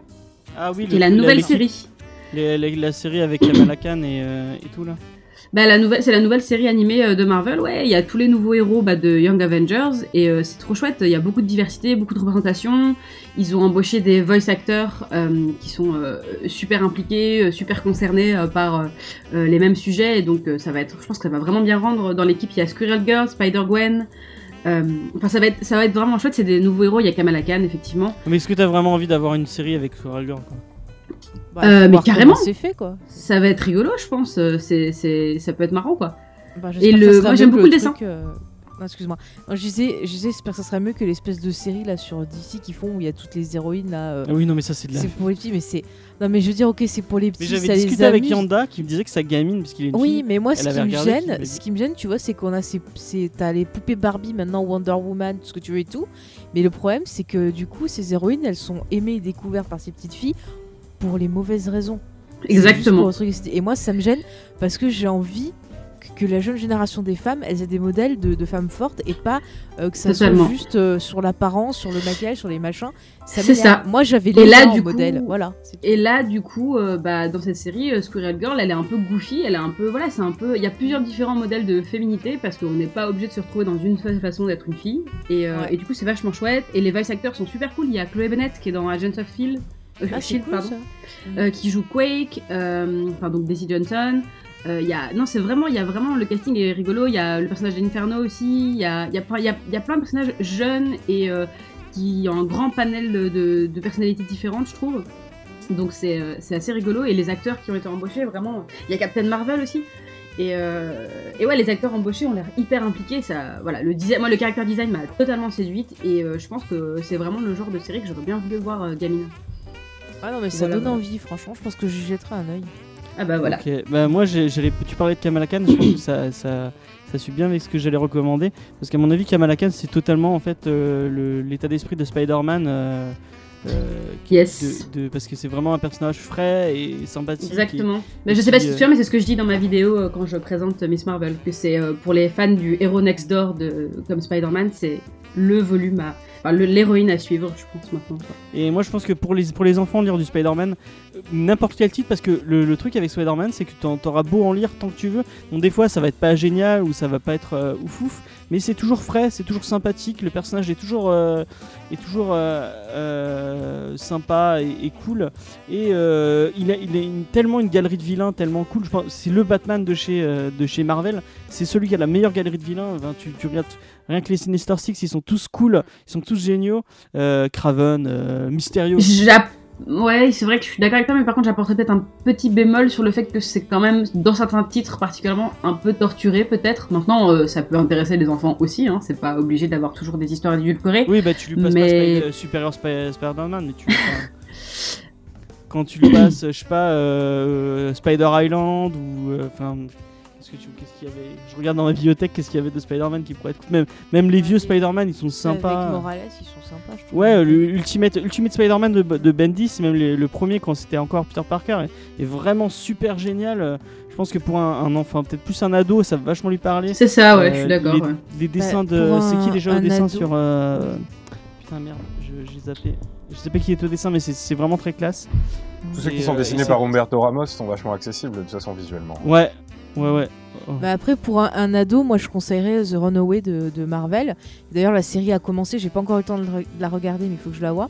Ah oui, qui est la nouvelle série. La, série avec Kamala Khan et, euh, et tout là. Bah, la nouvelle, c'est la nouvelle série animée euh, de Marvel. Ouais, il y a tous les nouveaux héros bah, de Young Avengers et euh, c'est trop chouette. Il y a beaucoup de diversité, beaucoup de représentation. Ils ont embauché des voice actors euh, qui sont euh, super impliqués, super concernés par les mêmes sujets. Et donc, ça va être, je pense que ça va vraiment bien rendre dans l'équipe. Il y a Squirrel Girl, Spider Gwen. Enfin, ça va être, ça va être vraiment chouette. C'est des nouveaux héros. Il y a Kamala Khan, effectivement. Mais est-ce que t'as vraiment envie d'avoir une série avec Squirrel Girl quoi? Bah, Euh, mais carrément. comment C'est fait, quoi. Ça va être rigolo, je pense. Euh, C'est, c'est, ça peut être marrant, quoi. Bah, Et le- moi, j'aime beaucoup le dessin. truc, euh, excuse-moi. Je disais, je disais, j'espère que ça sera mieux que l'espèce de série là sur DC qui font où il y a toutes les héroïnes là. euh, Ah oui, non, mais ça c'est de la. c'est pour les petits, mais c'est. Non, mais je veux dire, ok, c'est pour les petits. Mais j'avais discuté avec. Yanda qui me disait que sa gamine, parce qu'il est une Oui, fille. mais moi, ce qui me gêne, ce qui me gêne, tu vois, c'est qu'on a ces, ces- t'as les poupées Barbie maintenant, Wonder Woman, tout ce que tu veux et tout. Mais le problème, c'est que du coup, ces héroïnes, elles sont aimées et découvertes par ces petites filles pour les mauvaises raisons. Exactement. Et moi, ça me gêne parce que j'ai envie que, la jeune génération des femmes, elles aient des modèles de, de femmes fortes et pas euh, que ça Totalement. soit juste euh, sur l'apparence, sur le maquillage, sur les machins. C'est ça. Moi, j'avais les là, du coup- modèle. Voilà. Et là, du coup, euh, bah, dans cette série, Squirrel Girl, elle est un peu goofy, elle est un peu, voilà, c'est un peu, il y a plusieurs différents modèles de féminité parce qu'on n'est pas obligé de se retrouver dans une fa- façon d'être une fille. Et, Ouais. et du coup, c'est vachement chouette. Et les voice actors sont super cool. Il y a Chloé Bennett qui est dans Agents of euh, Ah, Shield, cool, pardon, euh, qui joue Quake, euh, enfin donc Daisy Johnson. Euh, y a, non, c'est vraiment, il y a vraiment le casting est rigolo. Il y a le personnage d'Inferno aussi. Il y a, y a, y y a plein de personnages jeunes et qui ont un grand panel de, de, de personnalités différentes, je trouve. Donc c'est assez rigolo. Et les acteurs qui ont été embauchés, vraiment. Il y a Captain Marvel aussi. Et, euh, et ouais, les acteurs embauchés ont l'air hyper impliqués. Ça, voilà, le design, moi, le character design m'a totalement séduite. Et euh, je pense que c'est vraiment le genre de série que j'aurais bien voulu voir euh, gamine. Ah non, mais ça Voilà, donne voilà. envie, franchement. Je pense que j'y jetterai un œil. Ah bah voilà. Ok, bah moi j'allais- tu parlais de Kamala Khan, je pense que ça, ça, ça suit bien avec ce que j'allais recommander. Parce qu'à mon avis, Kamala Khan c'est totalement en fait euh, le- l'état d'esprit de Spider-Man. euh, euh, Yes. de- de- parce que c'est vraiment un personnage frais et sympathique. Exactement. Mais et je sais pas si tu euh, te souviens, mais c'est ce que je dis dans ma vidéo euh, quand je présente Miss Marvel, que c'est euh, pour les fans du héros next door de, comme Spider-Man, c'est le volume à. Enfin, l'héroïne à suivre, je pense maintenant. quoi. Et moi je pense que pour les, pour les enfants, lire du Spider-Man, euh, n'importe quel titre, parce que le, le truc avec Spider-Man, c'est que t'en- t'auras beau en lire tant que tu veux. Donc des fois ça va être pas génial ou ça va pas être euh, ouf ouf, mais c'est toujours frais, c'est toujours sympathique, le personnage est toujours, euh, euh, euh, sympa et, cool. Et il a, il a tellement une galerie de vilains tellement cool. C'est le Batman de chez, Marvel. C'est celui qui a la meilleure galerie de vilains. Tu, regardes rien que les Sinister Six, ils sont tous cool, ils sont tous géniaux. Craven, Mysterio. Ouais, c'est vrai que je suis d'accord avec toi, mais par contre, j'apporterais peut-être un petit bémol sur le fait que c'est quand même, dans certains titres particulièrement, un peu torturé, peut-être. Maintenant, euh, ça peut intéresser les enfants aussi, hein, c'est pas obligé d'avoir toujours des histoires édulcorées. Oui, bah tu lui passes Mais- pas Spider- euh, Superior Spi- Spider-Man, mais tu. enfin, quand tu lui passes, je sais pas, euh, Spider Island ou. Enfin. Qu'est-ce que tu- qu'est-ce qu'il y avait Je regarde dans ma bibliothèque, qu'est-ce qu'il y avait de Spider-Man qui pourrait être. Même, même les vieux Spider-Man, ils sont Avec sympas. Morales, ils sont sympas, je trouve. Ouais, le Ultimate, Ultimate Spider-Man de, de Bendis, même les- le premier quand c'était encore Peter Parker, est, est vraiment super génial. Je pense que pour un, un enfant, peut-être plus un ado, ça va vachement lui parler. C'est ça, ouais, Euh, je suis d'accord. Les, ouais. les dessins de. C'est qui déjà le dessin ado. sur. euh, Putain, merde, je- j'ai zappé. Je sais pas qui est au dessin, mais c'est- c'est vraiment très classe. Tous ceux qui sont euh, dessinés par Humberto Ramos sont vachement accessibles de toute façon visuellement. Ouais, ouais, ouais. Oh. Bah après, pour un, un ado, moi je conseillerais The Runaway de, de Marvel. D'ailleurs, la série a commencé, j'ai pas encore eu le temps de, le re- de la regarder, mais il faut que je la voie.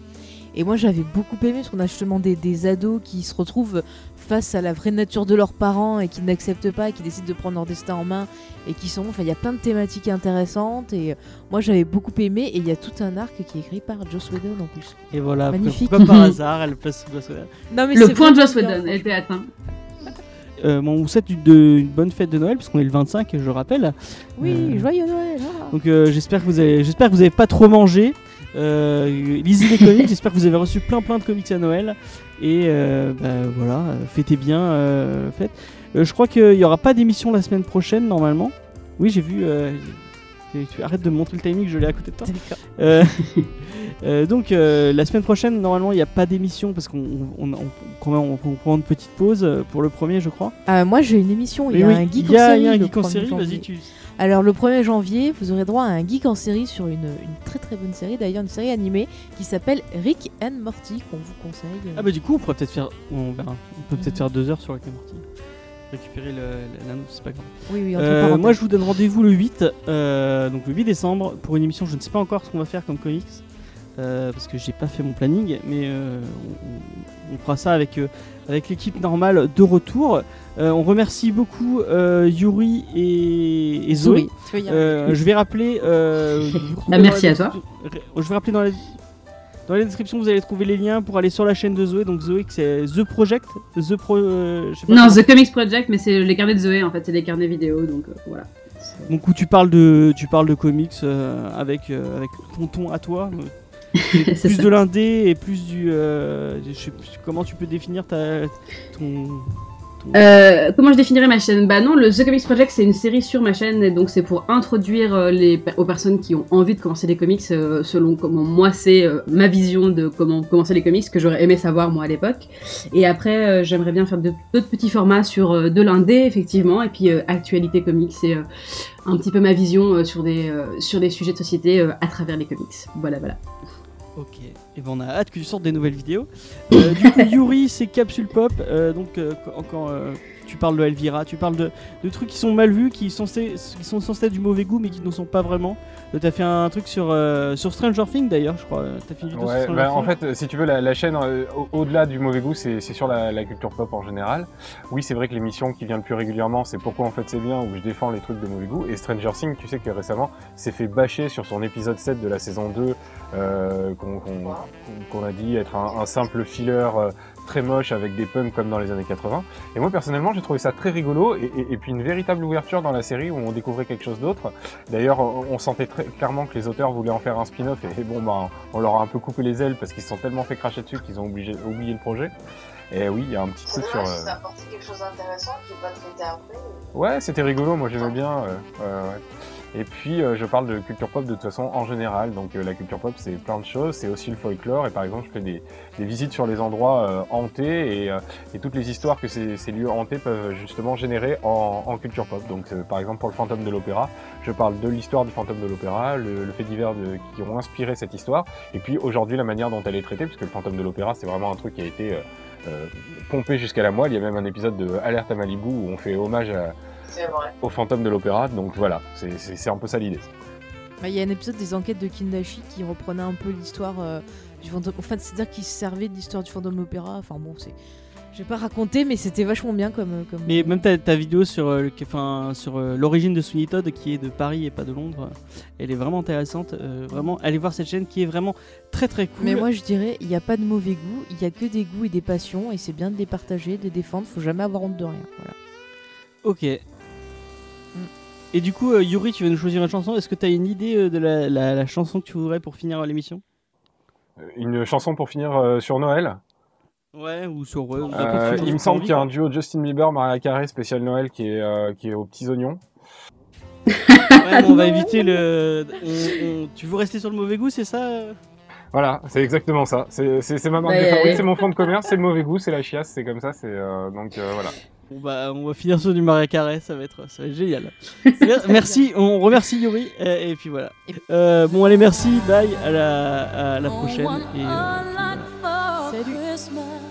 Et moi j'avais beaucoup aimé parce qu'on a justement des, des ados qui se retrouvent face à la vraie nature de leurs parents et qui n'acceptent pas, et qui décident de prendre leur destin en main et qui sont. Enfin, il y a plein de thématiques intéressantes et euh, moi j'avais beaucoup aimé. Et il y a tout un arc qui est écrit par Joss Whedon en plus. Et voilà, Magnifique. comme par hasard, elle place sous la soda. Non, mais Le c'est point Joss Whedon était atteint. Euh, bon, on vous souhaite une, de- une bonne fête de Noël, parce qu'on est le 25, je rappelle. Oui, Euh, joyeux Noël. ah. Donc euh, j'espère que vous avez, j'espère que vous avez pas trop mangé. Lisez les comics. j'espère que vous avez reçu plein plein de comics à Noël. Et bah, voilà, fêtez bien, faites. Je crois qu'il y aura pas d'émission la semaine prochaine normalement. Oui, j'ai vu. Tu- tu arrêtes de me montrer le timing, je l'ai à côté de toi. Euh, euh, donc euh, la semaine prochaine, normalement, il n'y a pas d'émission parce qu'on on, on- quand même, on, on prend une petite pause pour le premier, je crois. Moi j'ai une émission, il y a oui, un geek il y a, en série. il y a un geek en 1er série. Vas-y, tu. Alors le 1er janvier, vous aurez droit à un geek en série sur une, une très très bonne série, d'ailleurs une série animée qui s'appelle Rick and Morty qu'on vous conseille. Ah bah du coup on pourrait peut-être faire, on verra, on peut peut-être faire deux heures sur Rick and Morty. Récupérer l'anneau, c'est pas grave. oui oui. entre Euh, moi je vous donne rendez-vous le 8, euh, donc le 8 décembre pour une émission. Je ne sais pas encore ce qu'on va faire comme comics euh, parce que j'ai pas fait mon planning, mais euh, on, fera ça avec euh, avec l'équipe normale de retour. Euh, on remercie beaucoup euh, Yuri et, et Zoé. Euh, je vais rappeler. euh, vous Bah, merci à toi. Je vais rappeler dans la, dans la description, vous allez trouver les liens pour aller sur la chaîne de Zoé. Donc Zoé, c'est The Project, The Pro. euh, je sais pas Non, The Comics Project, mais c'est les carnets de Zoé en fait, c'est des carnets vidéo, donc euh, voilà. Donc où tu parles de, tu parles de comics euh, avec avec ton ton à toi. plus ça. de l'indé et plus du. euh, je sais plus comment tu peux définir ta ton. Euh, comment je définirais ma chaîne? Bah non, le The Comics Project c'est une série sur ma chaîne et donc c'est pour introduire euh, les, aux personnes qui ont envie de commencer les comics euh, selon comment moi c'est ma vision de comment commencer les comics que j'aurais aimé savoir moi à l'époque. Et après j'aimerais bien faire d'autres petits formats sur de l'indé effectivement et puis actualité comics euh, un petit peu ma vision sur des sur des sujets de société à travers les comics. Voilà voilà. Et ben on a hâte que tu sortes des nouvelles vidéos. Euh, du coup Yuri c'est capsule pop. euh, donc euh, euh, tu parles de Elvira, tu parles de, de trucs qui sont mal vus, qui sont, censés- qui sont censés être du mauvais goût mais qui ne sont pas vraiment. Euh, T'as fait un truc sur euh, sur Stranger Things d'ailleurs, je crois. T'as fait une vidéo Ouais, sur Stranger bah, en fait, si tu veux, la, la chaîne, euh, au- au-delà du mauvais goût, c'est sur la, la culture pop en général. Oui, c'est vrai que l'émission qui vient le plus régulièrement, c'est Pourquoi en fait c'est bien, où je défends les trucs de mauvais goût. Et Stranger Things, tu sais que récemment, s'est fait bâcher sur son épisode 7 de la saison 2, euh, qu'on a dit être un, un simple filler très moche avec des puns comme dans les années 80. Et moi, personnellement, j'ai trouvé ça très rigolo, et, et- et puis une véritable ouverture dans la série où on découvrait quelque chose d'autre. D'ailleurs, on sentait très clairement que les auteurs voulaient en faire un spin-off, et, et bon, bah, on leur a un peu coupé les ailes parce qu'ils se sont tellement fait cracher dessus qu'ils ont obligé, oublié le projet. Et oui, il y a un petit truc sur... euh, ça quelque chose d'intéressant qui n'est pas traité après. Ouais, c'était rigolo, moi j'aimais bien. euh, ouais, ouais. Et puis euh, je parle de culture pop de toute façon en général. Donc euh, la culture pop c'est plein de choses, c'est aussi le folklore. Et par exemple je fais des, des visites sur les endroits euh, hantés et, et, toutes les histoires que ces, ces, lieux hantés peuvent justement générer en, en culture pop. Donc par exemple pour le fantôme de l'opéra, je parle de l'histoire du fantôme de l'opéra, le, le, fait divers de, qui ont inspiré cette histoire. Et puis aujourd'hui la manière dont elle est traitée, puisque le fantôme de l'opéra c'est vraiment un truc qui a été euh, pompé jusqu'à la moelle. Il y a même un épisode de Alerte à Malibu où on fait hommage à, au fantôme de l'opéra. Donc voilà, c'est un peu ça l'idée. Bah, il y a un épisode des enquêtes de Kindashi qui reprenait un peu l'histoire euh, du fantôme. Enfin, c'est-à-dire qu'il se servait de l'histoire du fantôme de l'opéra. Enfin bon, c'est. Je vais pas raconter, mais c'était vachement bien comme. comme... Mais même ta, ta vidéo sur, euh, enfin, sur euh, l'origine de Sweeney Todd, qui est de Paris et pas de Londres, elle est vraiment intéressante. Euh, vraiment, allez voir cette chaîne qui est vraiment très très cool. Mais moi je dirais, il n'y a pas de mauvais goût, il y a que des goûts et des passions, et c'est bien de les partager, de les défendre. Faut jamais avoir honte de rien. Voilà. Ok. Et du coup, euh, Yuri, tu vas nous choisir une chanson? Est-ce que tu as une idée euh, de la, la, la, chanson que tu voudrais pour finir l'émission? Une chanson pour finir euh, sur Noël? Ouais, ou sur. Ouais, euh, il me semble qu'il y a un duo Justin Bieber, Maria Carey spécial Noël qui est, euh, qui est aux petits oignons. ouais, on va éviter le. On, on... Tu veux rester sur le mauvais goût, c'est ça Voilà, c'est exactement ça. C'est ma marque ouais, de fabrique, c'est mon fond de commerce, c'est le mauvais goût, c'est la chiasse, c'est comme ça, c'est euh, donc euh, voilà. On va finir sur du Maria Carré, ça va être, ça va être génial. merci, on remercie Yuri et, puis voilà. Euh, bon allez, merci, bye, à la, prochaine et, euh, Salut.